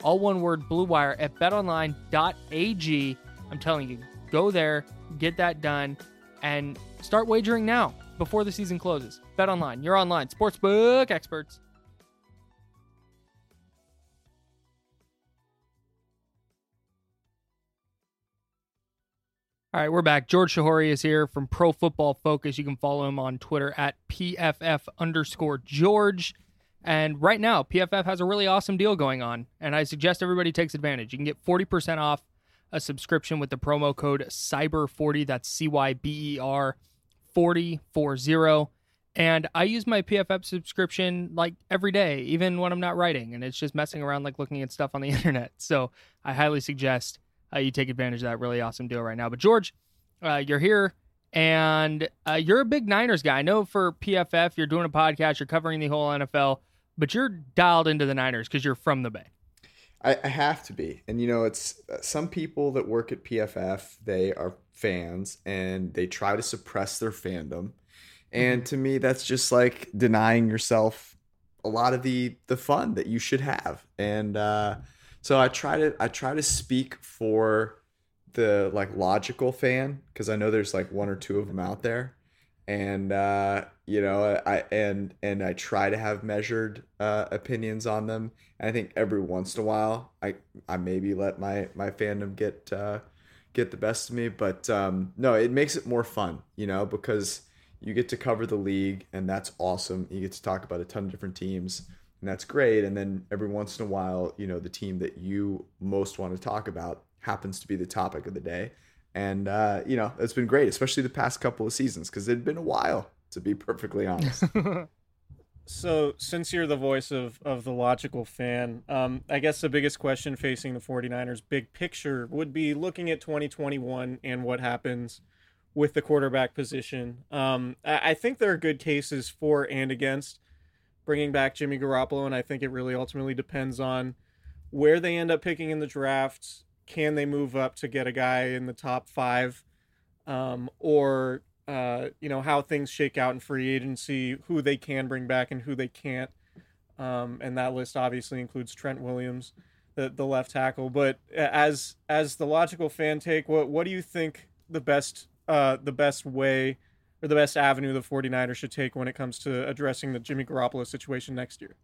S6: all one word, BLUEWIRE at betonline.ag. I'm telling you, go there, get that done, and start wagering now before the season closes. Bet Online, you're online, sportsbook experts. All right, we're back. George Chahrouri is here from Pro Football Focus. You can follow him on Twitter at PFF underscore George. And right now, PFF has a really awesome deal going on, and I suggest everybody takes advantage. You can get 40% off a subscription with the promo code CYBER40. That's C Y B E R 4040. And I use my PFF subscription like every day, even when I'm not writing, and it's just messing around, like looking at stuff on the internet. So I highly suggest uh, you take advantage of that really awesome deal right now. But George, uh, you're here and uh, you're a big Niners guy. I know for PFF, you're doing a podcast, you're covering the whole NFL, but you're dialed into the Niners because you're from the Bay.
S1: I, I, have to be. And, you know, it's uh, some people that work at PFF, they are fans and they try to suppress their fandom. And mm-hmm. to me, that's just like denying yourself a lot of the the fun that you should have. And, uh, so I try to I try to speak for the like logical fan because I know there's like one or two of them out there, and uh, you know I and and I try to have measured uh, opinions on them. And I think every once in a while I I maybe let my my fandom get uh, get the best of me, but um, no, it makes it more fun, you know, because you get to cover the league and that's awesome. You get to talk about a ton of different teams and that's great. And then every once in a while, you know, the team that you most want to talk about happens to be the topic of the day. And, uh, you know, it's been great, especially the past couple of seasons because it had been a while to be perfectly honest.
S7: so, since you're the voice of, of the logical fan, um, I guess the biggest question facing the 49ers, big picture, would be looking at 2021 and what happens with the quarterback position. Um, I, I think there are good cases for and against bringing back Jimmy Garoppolo, and I think it really ultimately depends on where they end up picking in the draft. Can they move up to get a guy in the top five? Um, or uh, you know how things shake out in free agency, who they can bring back and who they can't. Um, and that list obviously includes Trent Williams, the the left tackle. But as as the logical fan take, what what do you think the best uh, the best way or the best avenue the 49ers should take when it comes to addressing the Jimmy Garoppolo situation next year?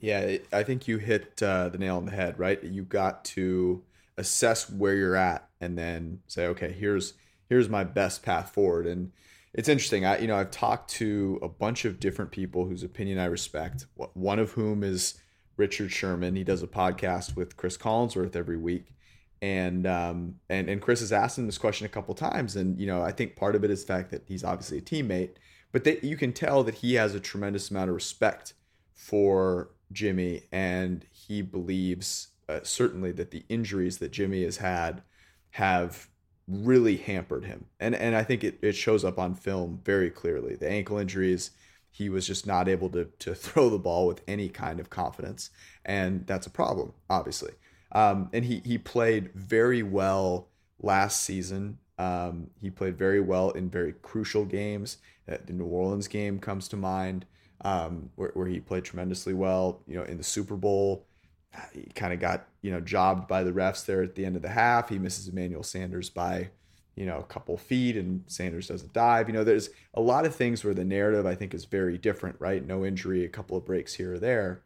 S1: Yeah, I think you hit uh, the nail on the head, right? You got to assess where you're at and then say, okay, here's here's my best path forward. And it's interesting. I you know I've talked to a bunch of different people whose opinion I respect. One of whom is Richard Sherman. He does a podcast with Chris Collinsworth every week, and um and and Chris has asked him this question a couple times, and you know I think part of it is the fact that he's obviously a teammate, but that you can tell that he has a tremendous amount of respect for Jimmy, and he believes uh, certainly that the injuries that Jimmy has had have really hampered him. And and I think it, it shows up on film very clearly. The ankle injuries, he was just not able to to throw the ball with any kind of confidence. And that's a problem, obviously. Um, and he he played very well last season. Um, he played very well in very crucial games. Uh, the New Orleans game comes to mind, um, where, where he played tremendously well. You know, in the Super Bowl, he kind of got you know jobbed by the refs there at the end of the half. He misses Emmanuel Sanders by you know a couple feet, and Sanders doesn't dive. You know, there's a lot of things where the narrative I think is very different. Right, no injury, a couple of breaks here or there.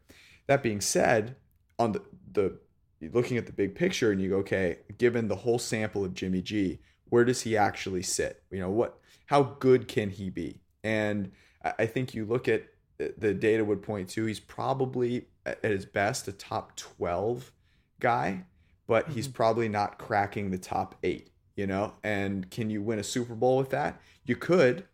S1: That being said, on the the looking at the big picture, and you go, okay, given the whole sample of Jimmy G, where does he actually sit? You know, what how good can he be? And I think you look at the data would point to he's probably at his best a top 12 guy, but mm-hmm. he's probably not cracking the top eight, you know? And can you win a Super Bowl with that? You could.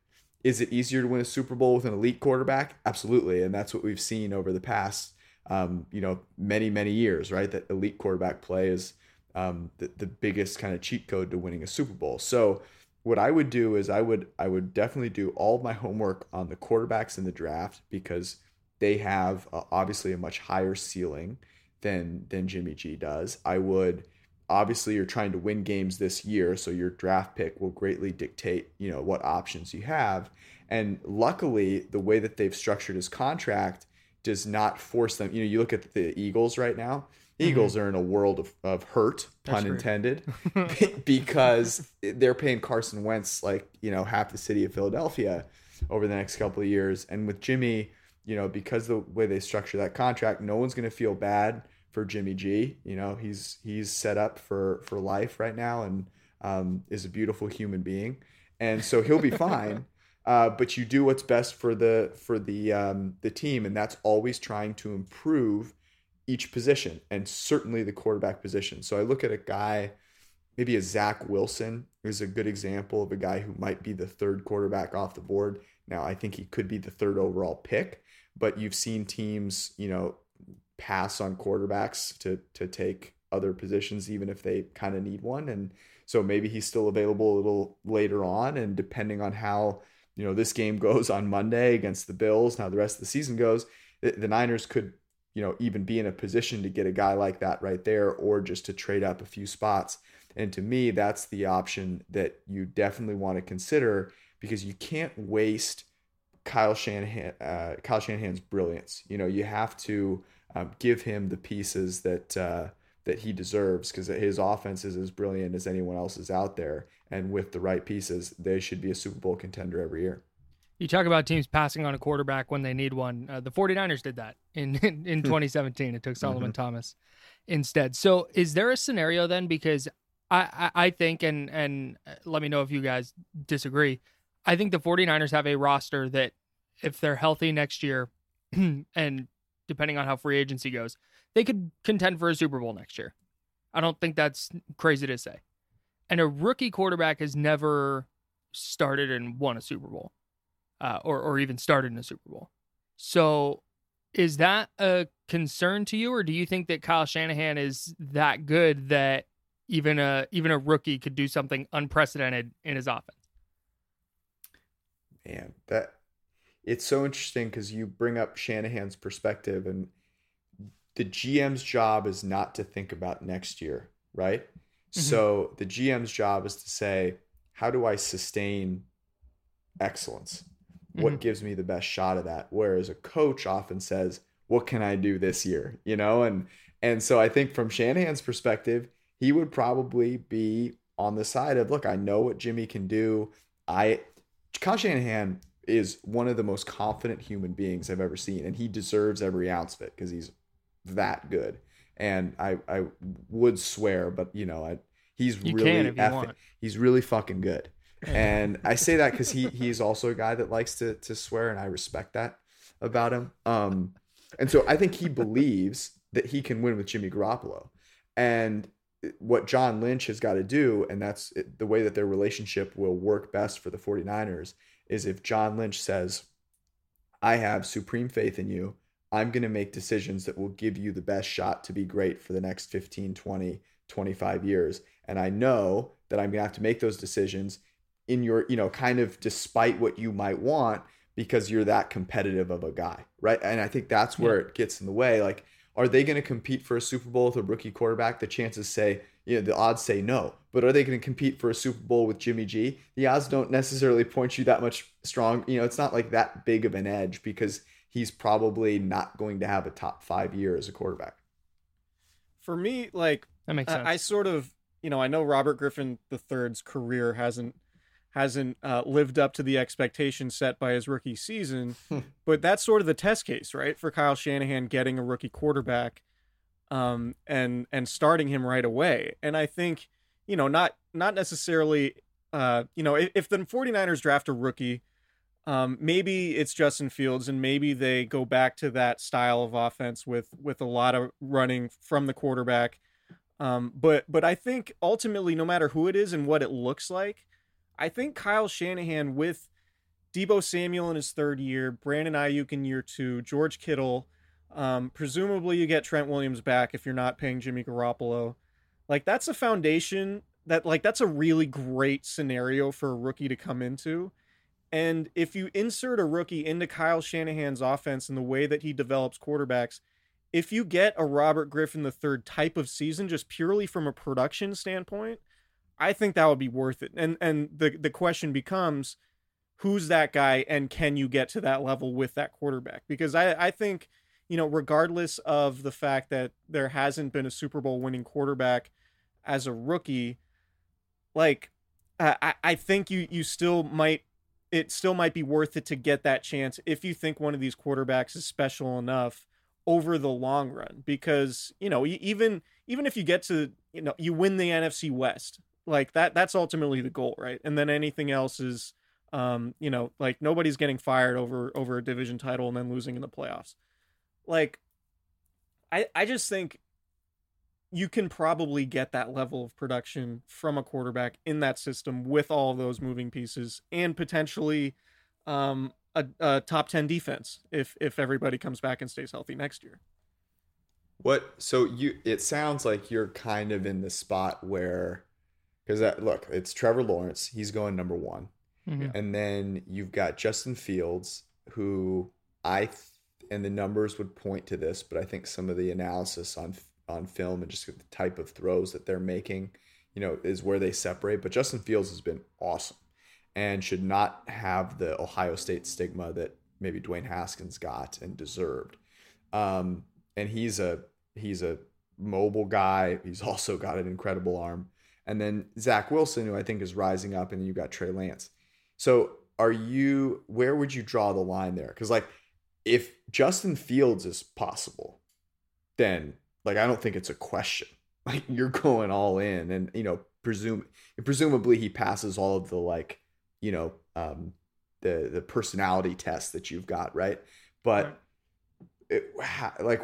S1: Is it easier to win a Super Bowl with an elite quarterback? Absolutely. And that's what we've seen over the past, um, you know, many, many years, right? That elite quarterback play is um, the, the biggest kind of cheat code to winning a Super Bowl. So, what I would do is I would I would definitely do all my homework on the quarterbacks in the draft because they have uh, obviously a much higher ceiling than than Jimmy G does. I would obviously you're trying to win games this year, so your draft pick will greatly dictate, you know, what options you have. And luckily, the way that they've structured his contract does not force them. You know, you look at the Eagles right now. Mm-hmm. Eagles mm-hmm. are in a world of, of hurt, That's pun intended, because they're paying Carson Wentz like, you know, half the city of Philadelphia over the next couple of years. And with Jimmy, you know, because the way they structure that contract, no one's going to feel bad for Jimmy G. You know, he's he's set up for for life right now and um, is a beautiful human being, and so he'll be fine. Uh, but you do what's best for the for the um, the team, and that's always trying to improve each position and certainly the quarterback position. So I look at a guy, maybe a Zach Wilson is a good example of a guy who might be the third quarterback off the board. Now I think he could be the third overall pick, but you've seen teams, you know, pass on quarterbacks to to take other positions even if they kind of need one and so maybe he's still available a little later on and depending on how you know this game goes on Monday against the Bills, how the rest of the season goes, the Niners could you know, even be in a position to get a guy like that right there or just to trade up a few spots. And to me, that's the option that you definitely want to consider because you can't waste Kyle Shanahan, uh, Kyle Shanahan's brilliance. You know, you have to um, give him the pieces that uh, that he deserves because his offense is as brilliant as anyone else's out there. And with the right pieces, they should be a Super Bowl contender every year.
S6: You talk about teams passing on a quarterback when they need one. Uh, the 49ers did that in in, in hmm. 2017. It took Solomon mm-hmm. Thomas instead. So is there a scenario then because I, I, I think and and uh, let me know if you guys disagree. I think the 49ers have a roster that if they're healthy next year and depending on how free agency goes, they could contend for a Super Bowl next year. I don't think that's crazy to say. And a rookie quarterback has never started and won a Super Bowl. uh, or or even started in a Super Bowl. So, is that a concern to you, or do you think that Kyle Shanahan is that good that even a even a rookie could do something unprecedented in his offense?
S1: Man, that it's so interesting because you bring up Shanahan's perspective, and the GM's job is not to think about next year, right? Mm-hmm. So the GM's job is to say, how do I sustain excellence? What mm-hmm. gives me the best shot of that? Whereas a coach often says, what can I do this year? You know, and and so I think from Shanahan's perspective, he would probably be on the side of, look, I know what Jimmy can do. I Kyle Shanahan is one of the most confident human beings I've ever seen, and he deserves every ounce of it because he's that good. And I I would swear, but you know, I he's
S6: you
S1: really effing, he's really fucking good. And I say that because he he's also a guy that likes to to swear, and I respect that about him. Um, and so I think he believes that he can win with Jimmy Garoppolo. And what John Lynch has got to do, and that's the way that their relationship will work best for the 49ers, is if John Lynch says, I have supreme faith in you. I'm going to make decisions that will give you the best shot to be great for the next 15, 20, 25 years. And I know that I'm going to have to make those decisions in your, you know, kind of despite what you might want because you're that competitive of a guy, right? And I think that's where yeah. it gets in the way. Like, are they going to compete for a Super Bowl with a rookie quarterback? The chances say, you know, the odds say no. But are they going to compete for a Super Bowl with Jimmy G? The odds don't necessarily point you that much strong. You know, it's not like that big of an edge because he's probably not going to have a top five year as a quarterback.
S7: For me, like
S6: that makes sense.
S7: I, I sort of, you know, I know Robert Griffin III's career hasn't hasn't uh, lived up to the expectations set by his rookie season. Hmm. but that's sort of the test case, right, for Kyle Shanahan getting a rookie quarterback um, and and starting him right away. And I think, you know, not not necessarily, uh, you know, if, if the 49ers draft a rookie, um, maybe it's Justin Fields, and maybe they go back to that style of offense with with a lot of running from the quarterback. Um, but but I think ultimately, no matter who it is and what it looks like, I think Kyle Shanahan with Deebo Samuel in his third year, Brandon Aiyuk in year two, George Kittle. Um, presumably, you get Trent Williams back if you're not paying Jimmy Garoppolo. Like that's a foundation that like that's a really great scenario for a rookie to come into. And if you insert a rookie into Kyle Shanahan's offense and the way that he develops quarterbacks, if you get a Robert Griffin the third type of season, just purely from a production standpoint, I think that would be worth it. And and the the question becomes who's that guy and can you get to that level with that quarterback? Because I I think, you know, regardless of the fact that there hasn't been a Super Bowl winning quarterback as a rookie, like I I think you you still might it still might be worth it to get that chance if you think one of these quarterbacks is special enough over the long run because you know even even if you get to you know you win the NFC West like that that's ultimately the goal right? And then anything else is um you know like nobody's getting fired over over a division title and then losing in the playoffs. Like i i just think you can probably get that level of production from a quarterback in that system with all of those moving pieces and potentially um a, a top 10 defense if if everybody comes back and stays healthy next year.
S1: What so you it sounds like you're kind of in the spot where because that look, it's Trevor Lawrence. He's going number one, mm-hmm. and then you've got Justin Fields, who I th- and the numbers would point to this, but I think some of the analysis on on film and just the type of throws that they're making, you know, is where they separate. But Justin Fields has been awesome, and should not have the Ohio State stigma that maybe Dwayne Haskins got and deserved. Um, and he's a he's a mobile guy. He's also got an incredible arm and then Zach Wilson, who I think is rising up, and then you got Trey Lance. So are you where would you draw the line there? Because like if Justin Fields is possible, then like I don't think it's a question. Like you're going all in, and you know presume presumably he passes all of the like you know um, the the personality tests that you've got right, but it, like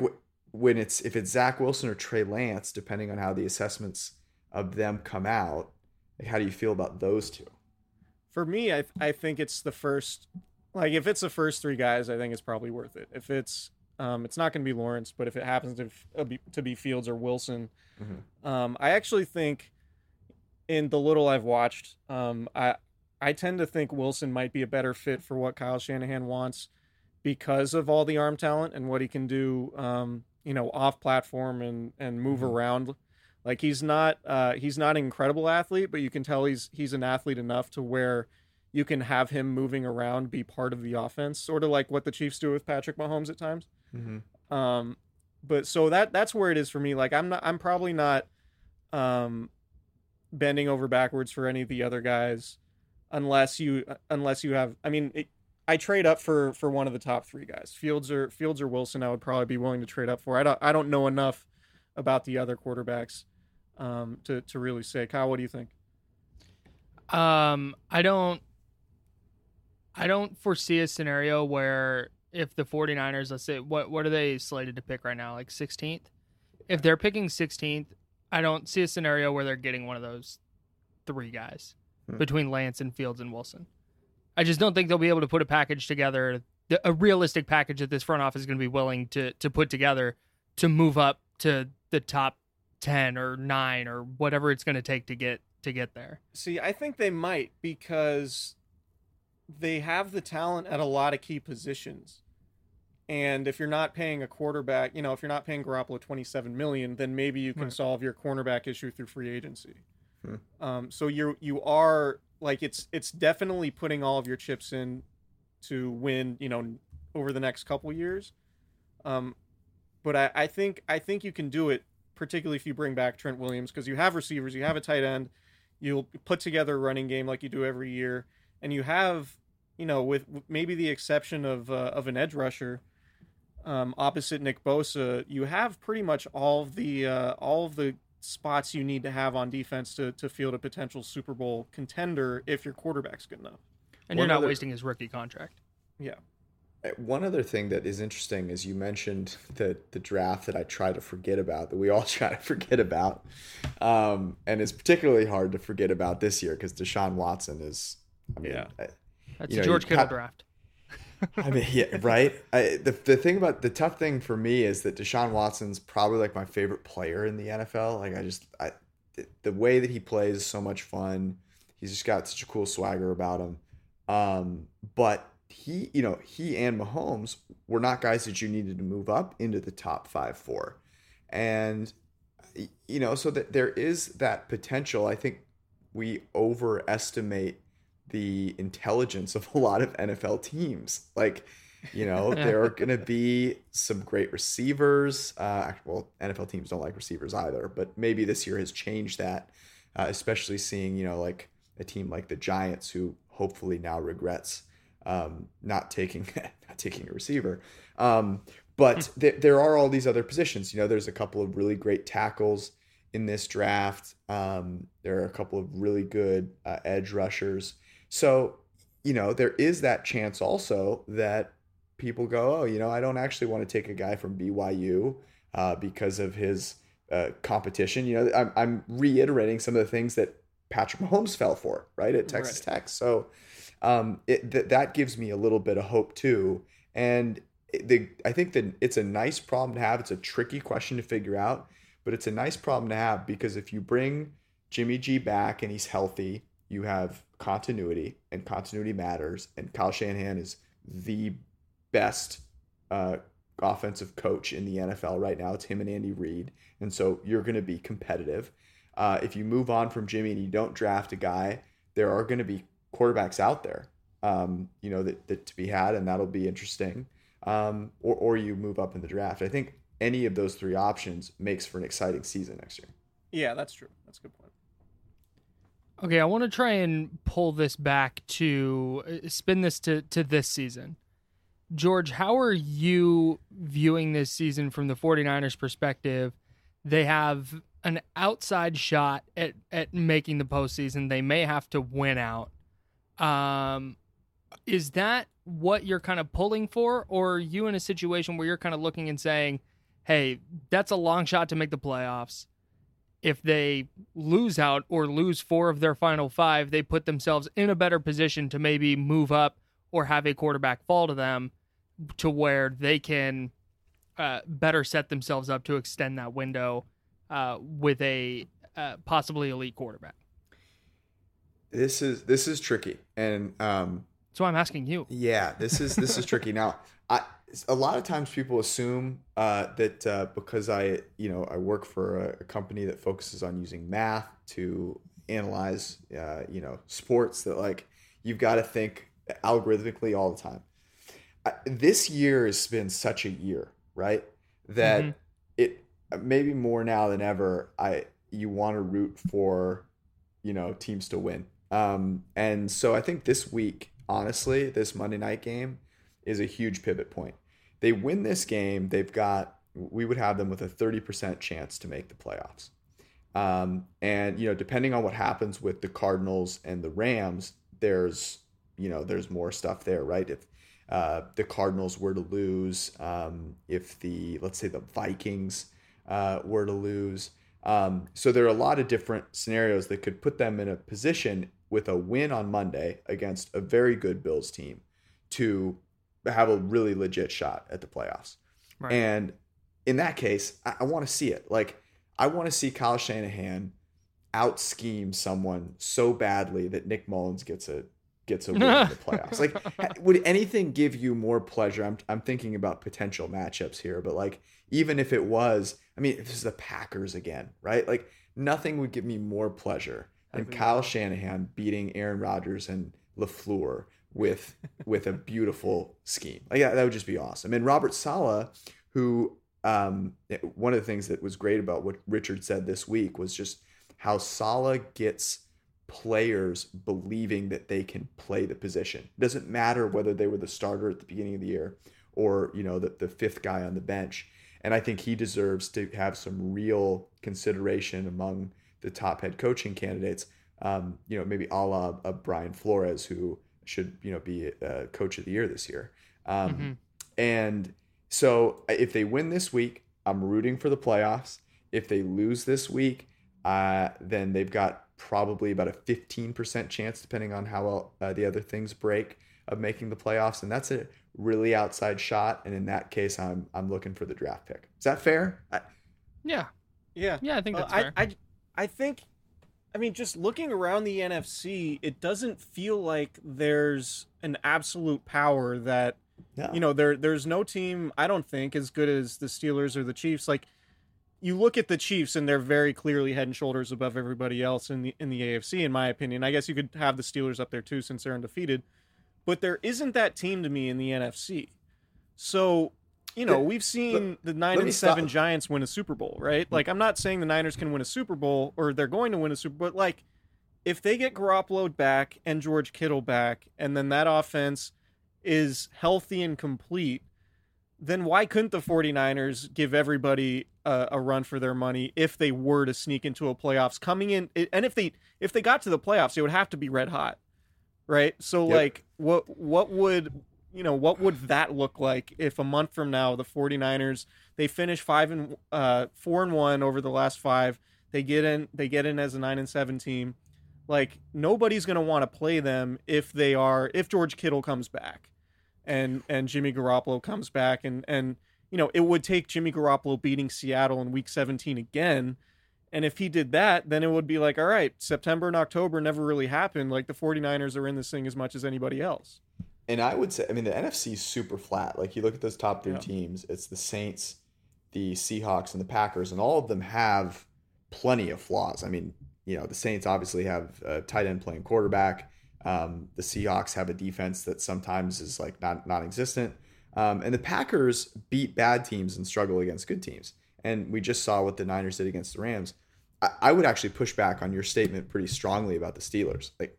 S1: when it's if it's Zach Wilson or Trey Lance, depending on how the assessments of them come out. Like, how do you feel about those two?
S7: For me, I I think it's the first Like if it's the first three guys, I think it's probably worth it. If it's um, it's not going to be Lawrence, but if it happens to, uh, be, to be Fields or Wilson, mm-hmm. um, I actually think in the little I've watched, um, I I tend to think Wilson might be a better fit for what Kyle Shanahan wants because of all the arm talent and what he can do, um, you know, off platform and and move mm-hmm. around. Like he's not uh, he's not an incredible athlete, but you can tell he's he's an athlete enough to where you can have him moving around be part of the offense, sort of like what the Chiefs do with Patrick Mahomes at times. Mm-hmm. Um, but so that that's where it is for me. Like I'm not I'm probably not um, bending over backwards for any of the other guys unless you unless you have. I mean, it, I trade up for for one of the top three guys. Fields or Fields or Wilson, I would probably be willing to trade up for. I don't I don't know enough about the other quarterbacks um, to to really say. Kyle, what do you think?
S6: Um, I don't I don't foresee a scenario where if the 49ers, let's say, what what are they slated to pick right now? Like 16th? If they're picking 16th, I don't see a scenario where they're getting one of those three guys hmm. between Lance and Fields and Wilson. I just don't think they'll be able to put a package together, a realistic package that this front office is going to be willing to to put together to move up to the top 10 or 9 or whatever it's going to take to get to get there.
S7: See, I think they might because they have the talent at a lot of key positions. And if you're not paying a quarterback, you know, if you're not paying Garoppolo 27 million, then maybe you can right. solve your cornerback issue through free agency. Hmm. Um, so you you are like it's it's definitely putting all of your chips in to win, you know, over the next couple years. Um, but I, I think I think you can do it, particularly if you bring back Trent Williams, because you have receivers, you have a tight end, you'll put together a running game like you do every year, and you have you know, with maybe the exception of uh, of an edge rusher um, opposite Nick Bosa, you have pretty much all of the uh, all of the spots you need to have on defense to to field a potential Super Bowl contender if your quarterback's good enough.
S6: And One you're not other... wasting his rookie contract.
S7: Yeah.
S1: Uh, one other thing that is interesting is you mentioned the the draft that I try to forget about, that we all try to forget about, um, and it's particularly hard to forget about this year because Deshaun Watson is. I mean,
S7: yeah.
S6: I, that's a George Kittle draft.
S1: I mean, yeah, right. I, the the thing about the tough thing for me is that Deshaun Watson's probably like my favorite player in the NFL. Like I just I the, the way that he plays is so much fun. He's just got such a cool swagger about him. Um, but he, you know, he and Mahomes were not guys that you needed to move up into the top five for, and you know, so that there is that potential. I think we overestimate the intelligence of a lot of NFL teams. Like, you know, there are going to be some great receivers. Uh, well, NFL teams don't like receivers either, but maybe this year has changed that, uh, especially seeing, you know, like a team like the Giants who hopefully now regrets um, not taking not taking a receiver. Um, but hmm. th- there are all these other positions. You know, there's a couple of really great tackles in this draft. Um, there are a couple of really good uh, edge rushers. So, you know, there is that chance also that people go, oh, you know, I don't actually want to take a guy from BYU uh, because of his uh, competition. You know, I'm, I'm reiterating some of the things that Patrick Mahomes fell for, right, at Texas right. Tech. So um, it, th- that gives me a little bit of hope too. And the, I think that it's a nice problem to have. It's a tricky question to figure out, but it's a nice problem to have because if you bring Jimmy G back and he's healthy, you have continuity, and continuity matters. And Kyle Shanahan is the best uh, offensive coach in the NFL right now. It's him and Andy Reid, and so you're going to be competitive. Uh, if you move on from Jimmy and you don't draft a guy, there are going to be quarterbacks out there, um, you know, that, that to be had, and that'll be interesting. Um, or, or you move up in the draft. I think any of those three options makes for an exciting season next year.
S7: Yeah, that's true. That's a good point.
S6: Okay, I want to try and pull this back to uh, spin this to to this season. George, how are you viewing this season from the 49ers perspective? They have an outside shot at at making the postseason. They may have to win out. Um, is that what you're kind of pulling for, or are you in a situation where you're kind of looking and saying, "Hey, that's a long shot to make the playoffs if they lose out or lose four of their final five, they put themselves in a better position to maybe move up or have a quarterback fall to them to where they can uh, better set themselves up to extend that window uh, with a uh, possibly elite quarterback.
S1: This is this is tricky, and um,
S6: so I'm asking you.
S1: Yeah, this is this is tricky. Now, I a lot of times people assume uh, that uh, because I you know I work for a, a, company that focuses on using math to analyze uh, you know sports that like you've got to think algorithmically all the time. I, this year has been such a year, right? That mm-hmm. it maybe more now than ever. I you want to root for you know teams to win um, and so I think this week, honestly, this Monday night game is a huge pivot point. They win this game, they've got we would have them with a 30% chance to make the playoffs. Um, and you know, depending on what happens with the Cardinals and the Rams, there's you know there's more stuff there, right? If uh, the Cardinals were to lose, um, if the let's say the Vikings uh, were to lose, um, so there are a lot of different scenarios that could put them in a position with a win on Monday against a very good Bills team to have a really legit shot at the playoffs. Right. And in that case, I, I want to see it. Like, I want to see Kyle Shanahan out scheme someone so badly that Nick Mullens gets a gets a win in the playoffs. Like, would anything give you more pleasure? I'm I'm thinking about potential matchups here, but like, even if it was, I mean, if this is the Packers again, right? Like, nothing would give me more pleasure and Kyle Shanahan beating Aaron Rodgers and LaFleur with with a beautiful scheme. Like that, that would just be awesome. And Robert Saleh, who um, one of the things that was great about what Richard said this week was just how Saleh gets players believing that they can play the position. It doesn't matter whether they were the starter at the beginning of the year or you know the, the fifth guy on the bench. And I think he deserves to have some real consideration among the top head coaching candidates. Um, you know, maybe a la a Brian Flores, who should you know be a coach of the year this year. Um, mm-hmm. And so if they win this week, I'm rooting for the playoffs. If they lose this week, uh, then they've got probably about a 15% chance, depending on how well, uh, the other things break, of making the playoffs. And that's a really outside shot. And in that case, I'm I'm looking for the draft pick. Is that fair? I,
S6: yeah.
S7: Yeah.
S6: Yeah, I think that's
S7: uh,
S6: fair.
S7: I, I, I think, I mean, just looking around the NFC, it doesn't feel like there's an absolute power that, you know, there there's no team I don't think as good as the Steelers or the Chiefs. Like, you look at the Chiefs and they're very clearly head and shoulders above everybody else in the in the AFC, in my opinion. I guess you could have the Steelers up there too since they're undefeated, but there isn't that team to me in the NFC. So you know, we've seen the nine and seven stop. Giants win a Super Bowl, right? Like, I'm not saying the Niners can win a Super Bowl or they're going to win a Super Bowl, but like, if they get Garoppolo back and George Kittle back, and then that offense is healthy and complete, then why couldn't the 49ers give everybody a, a run for their money if they were to sneak into a playoffs coming in? And if they if they got to the playoffs, it would have to be red hot, right? So yep. like, what what would you know, what would that look like if a month from now the 49ers they finish 5 and uh 4 and 1 over the last 5, they get in they get in as a 9 and 7 team. Like nobody's going to want to play them if they are if George Kittle comes back and and Jimmy Garoppolo comes back and and you know, it would take Jimmy Garoppolo beating Seattle in week 17 again. And if he did that, then it would be like, all right, September and October never really happened. Like the 49ers are in this thing as much as anybody else.
S1: And I would say, I mean, the NFC is super flat. Like you look at those top three yeah. teams, it's the Saints, the Seahawks, and the Packers, and all of them have plenty of flaws. I mean, you know, the Saints obviously have a tight end playing quarterback. Um, the Seahawks have a defense that sometimes is like not non-existent. Um, and the Packers beat bad teams and struggle against good teams. And we just saw what the Niners did against the Rams. I, I would actually push back on your statement pretty strongly about the Steelers. Like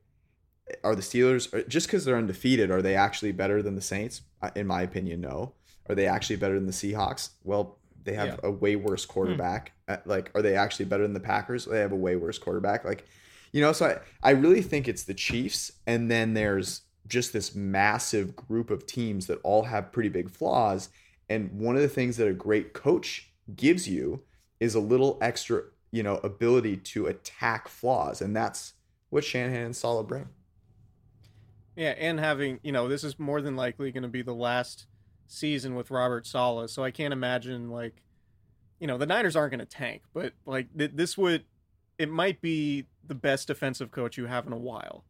S1: are the Steelers just because they're undefeated? Are they actually better than the Saints? In my opinion, no. Are they actually better than the Seahawks? Well, they have yeah. a way worse hmm. quarterback. Hmm. Like, are they actually better than the Packers? They have a way worse quarterback. Like, you know, so I, I really think it's the Chiefs, and then there's just this massive group of teams that all have pretty big flaws. And one of the things that a great coach gives you is a little extra, you know, ability to attack flaws, and that's what Shanahan and Saleh bring.
S7: Yeah, and having you know this is more than likely going to be the last season with Robert Saleh, so I can't imagine like, you know, the Niners aren't going to tank, but like th- this would, it might be the best defensive coach you have in a while.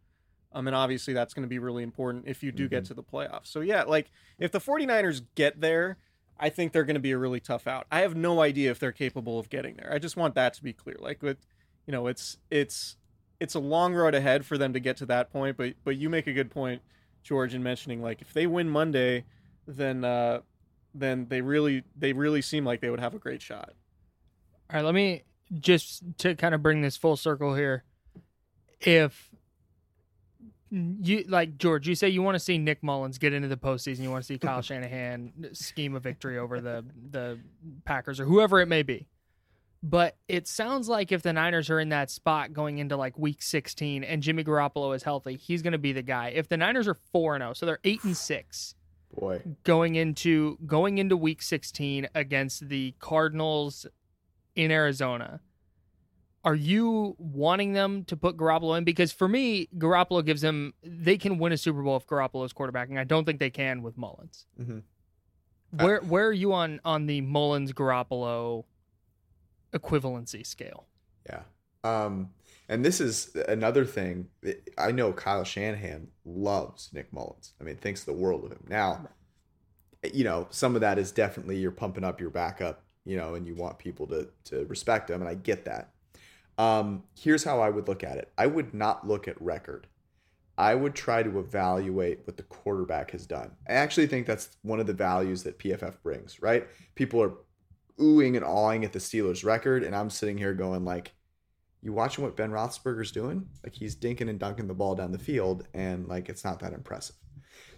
S7: Um, and obviously that's going to be really important if you do mm-hmm. get to the playoffs. So yeah, like if the 49ers get there, I think they're going to be a really tough out. I have no idea if they're capable of getting there. I just want that to be clear. Like with, you know, it's it's it's a long road ahead for them to get to that point. But but you make a good point, George, in mentioning like if they win Monday, then uh, then they really they really seem like they would have a great shot.
S6: All right, let me just to kind of bring this full circle here. If you like George, you say you want to see Nick Mullens get into the postseason. You want to see Kyle Shanahan scheme a victory over the the Packers or whoever it may be. But it sounds like if the Niners are in that spot going into like week 16 and Jimmy Garoppolo is healthy, he's going to be the guy. If the Niners are 4 0, so they're 8 and 6
S1: boy
S6: going into going into week 16 against the Cardinals in Arizona are you wanting them to put Garoppolo in? Because for me, Garoppolo gives them they can win a Super Bowl if Garoppolo's quarterbacking. I don't think they can with Mullens. Mm-hmm. Where where are you on on the Mullens Garoppolo equivalency scale?
S1: Yeah. Um, and this is another thing. I know Kyle Shanahan loves Nick Mullens. I mean, thinks the world of him. Now, you know, some of that is definitely you're pumping up your backup, you know, and you want people to to respect him, and I get that. Um, here's how I would look at it I would not look at record. I would try to evaluate what the quarterback has done. I actually think that's one of the values that PFF brings, right? People are oohing and awing at the Steelers record, and I'm sitting here going like, you watching what Ben Roethlisberger's doing? Like he's dinking and dunking the ball down the field, and like it's not that impressive.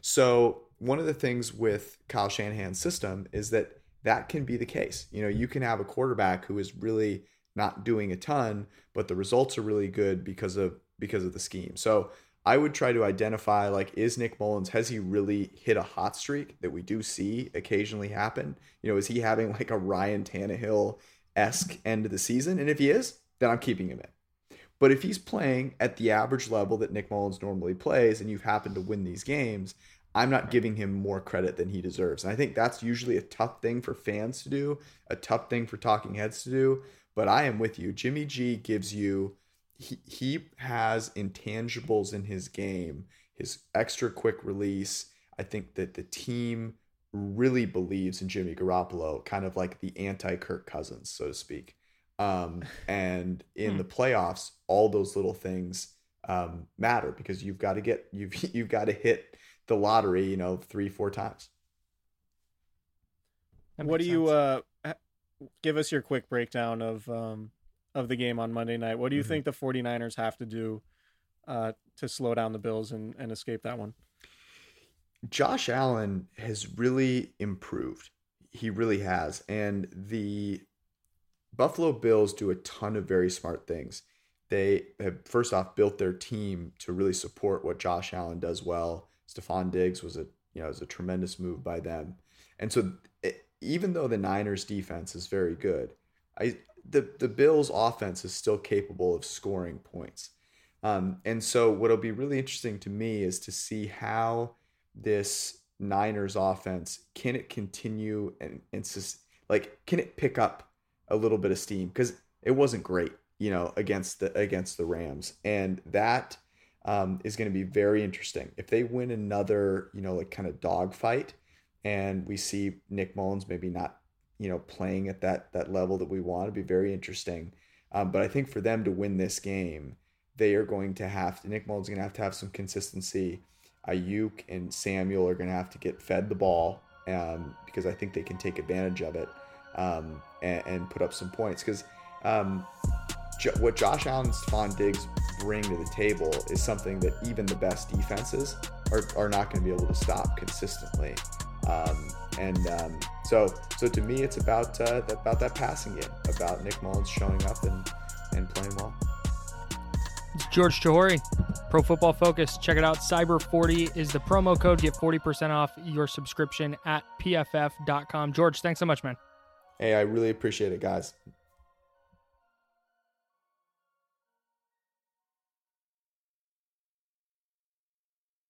S1: So one of the things with Kyle Shanahan's system is that that can be the case. You know, you can have a quarterback who is really not doing a ton, but the results are really good because of because of the scheme. So I would try to identify like is Nick Mullens has he really hit a hot streak that we do see occasionally happen? You know, is he having like a Ryan Tannehill esque end of the season? And if he is, then I'm keeping him in. But if he's playing at the average level that Nick Mullens normally plays, and you've happened to win these games, I'm not giving him more credit than he deserves. And I think that's usually a tough thing for fans to do, a tough thing for talking heads to do. But I am with you. Jimmy G gives you he, he has intangibles in his game, his extra quick release. I think that the team really believes in Jimmy Garoppolo, kind of like the anti Kirk Cousins, so to speak. Um, and in hmm. the playoffs, all those little things um, matter because you've got to get you've you've got to hit the lottery, you know, three four times.
S7: What do sense. you uh, give us your quick breakdown of um, of the game on Monday night. What do you mm-hmm. think the 49ers have to do uh, to slow down the Bills and, and escape that one?
S1: Josh Allen has really improved. He really has. And the Buffalo Bills do a ton of very smart things. They have, first off, built their team to really support what Josh Allen does well. Stefon Diggs was a you know was a tremendous move by them, and so it, even though the Niners defense is very good, I the the Bills offense is still capable of scoring points. Um, and so what'll be really interesting to me is to see how this Niners offense can it continue and, and like can it pick up a little bit of steam? Because it wasn't great, you know, against the against the Rams, and that um, is going to be very interesting. If they win another, you know, like kind of dogfight and we see Nick Mullens maybe not, you know, playing at that that level that we want, it'd be very interesting. Um, but I think for them to win this game, they are going to have to. Nick Mullens going to have to have some consistency. Aiyuk and Samuel are going to have to get fed the ball um, because I think they can take advantage of it um, and, and, put up some points. Because um, jo- what Josh Allen and Stefon Diggs bring to the table is something that even the best defenses are, are not going to be able to stop consistently. Um, and um, so, so to me, it's about uh, about that passing game, about Nick Mullens showing up and and playing well.
S6: It's George Chahrouri, Pro Football Focus. Check it out. Cyber40 is the promo code. Get 40% off your subscription at pff.com. George, thanks so much, man.
S1: Hey, I really appreciate it, guys.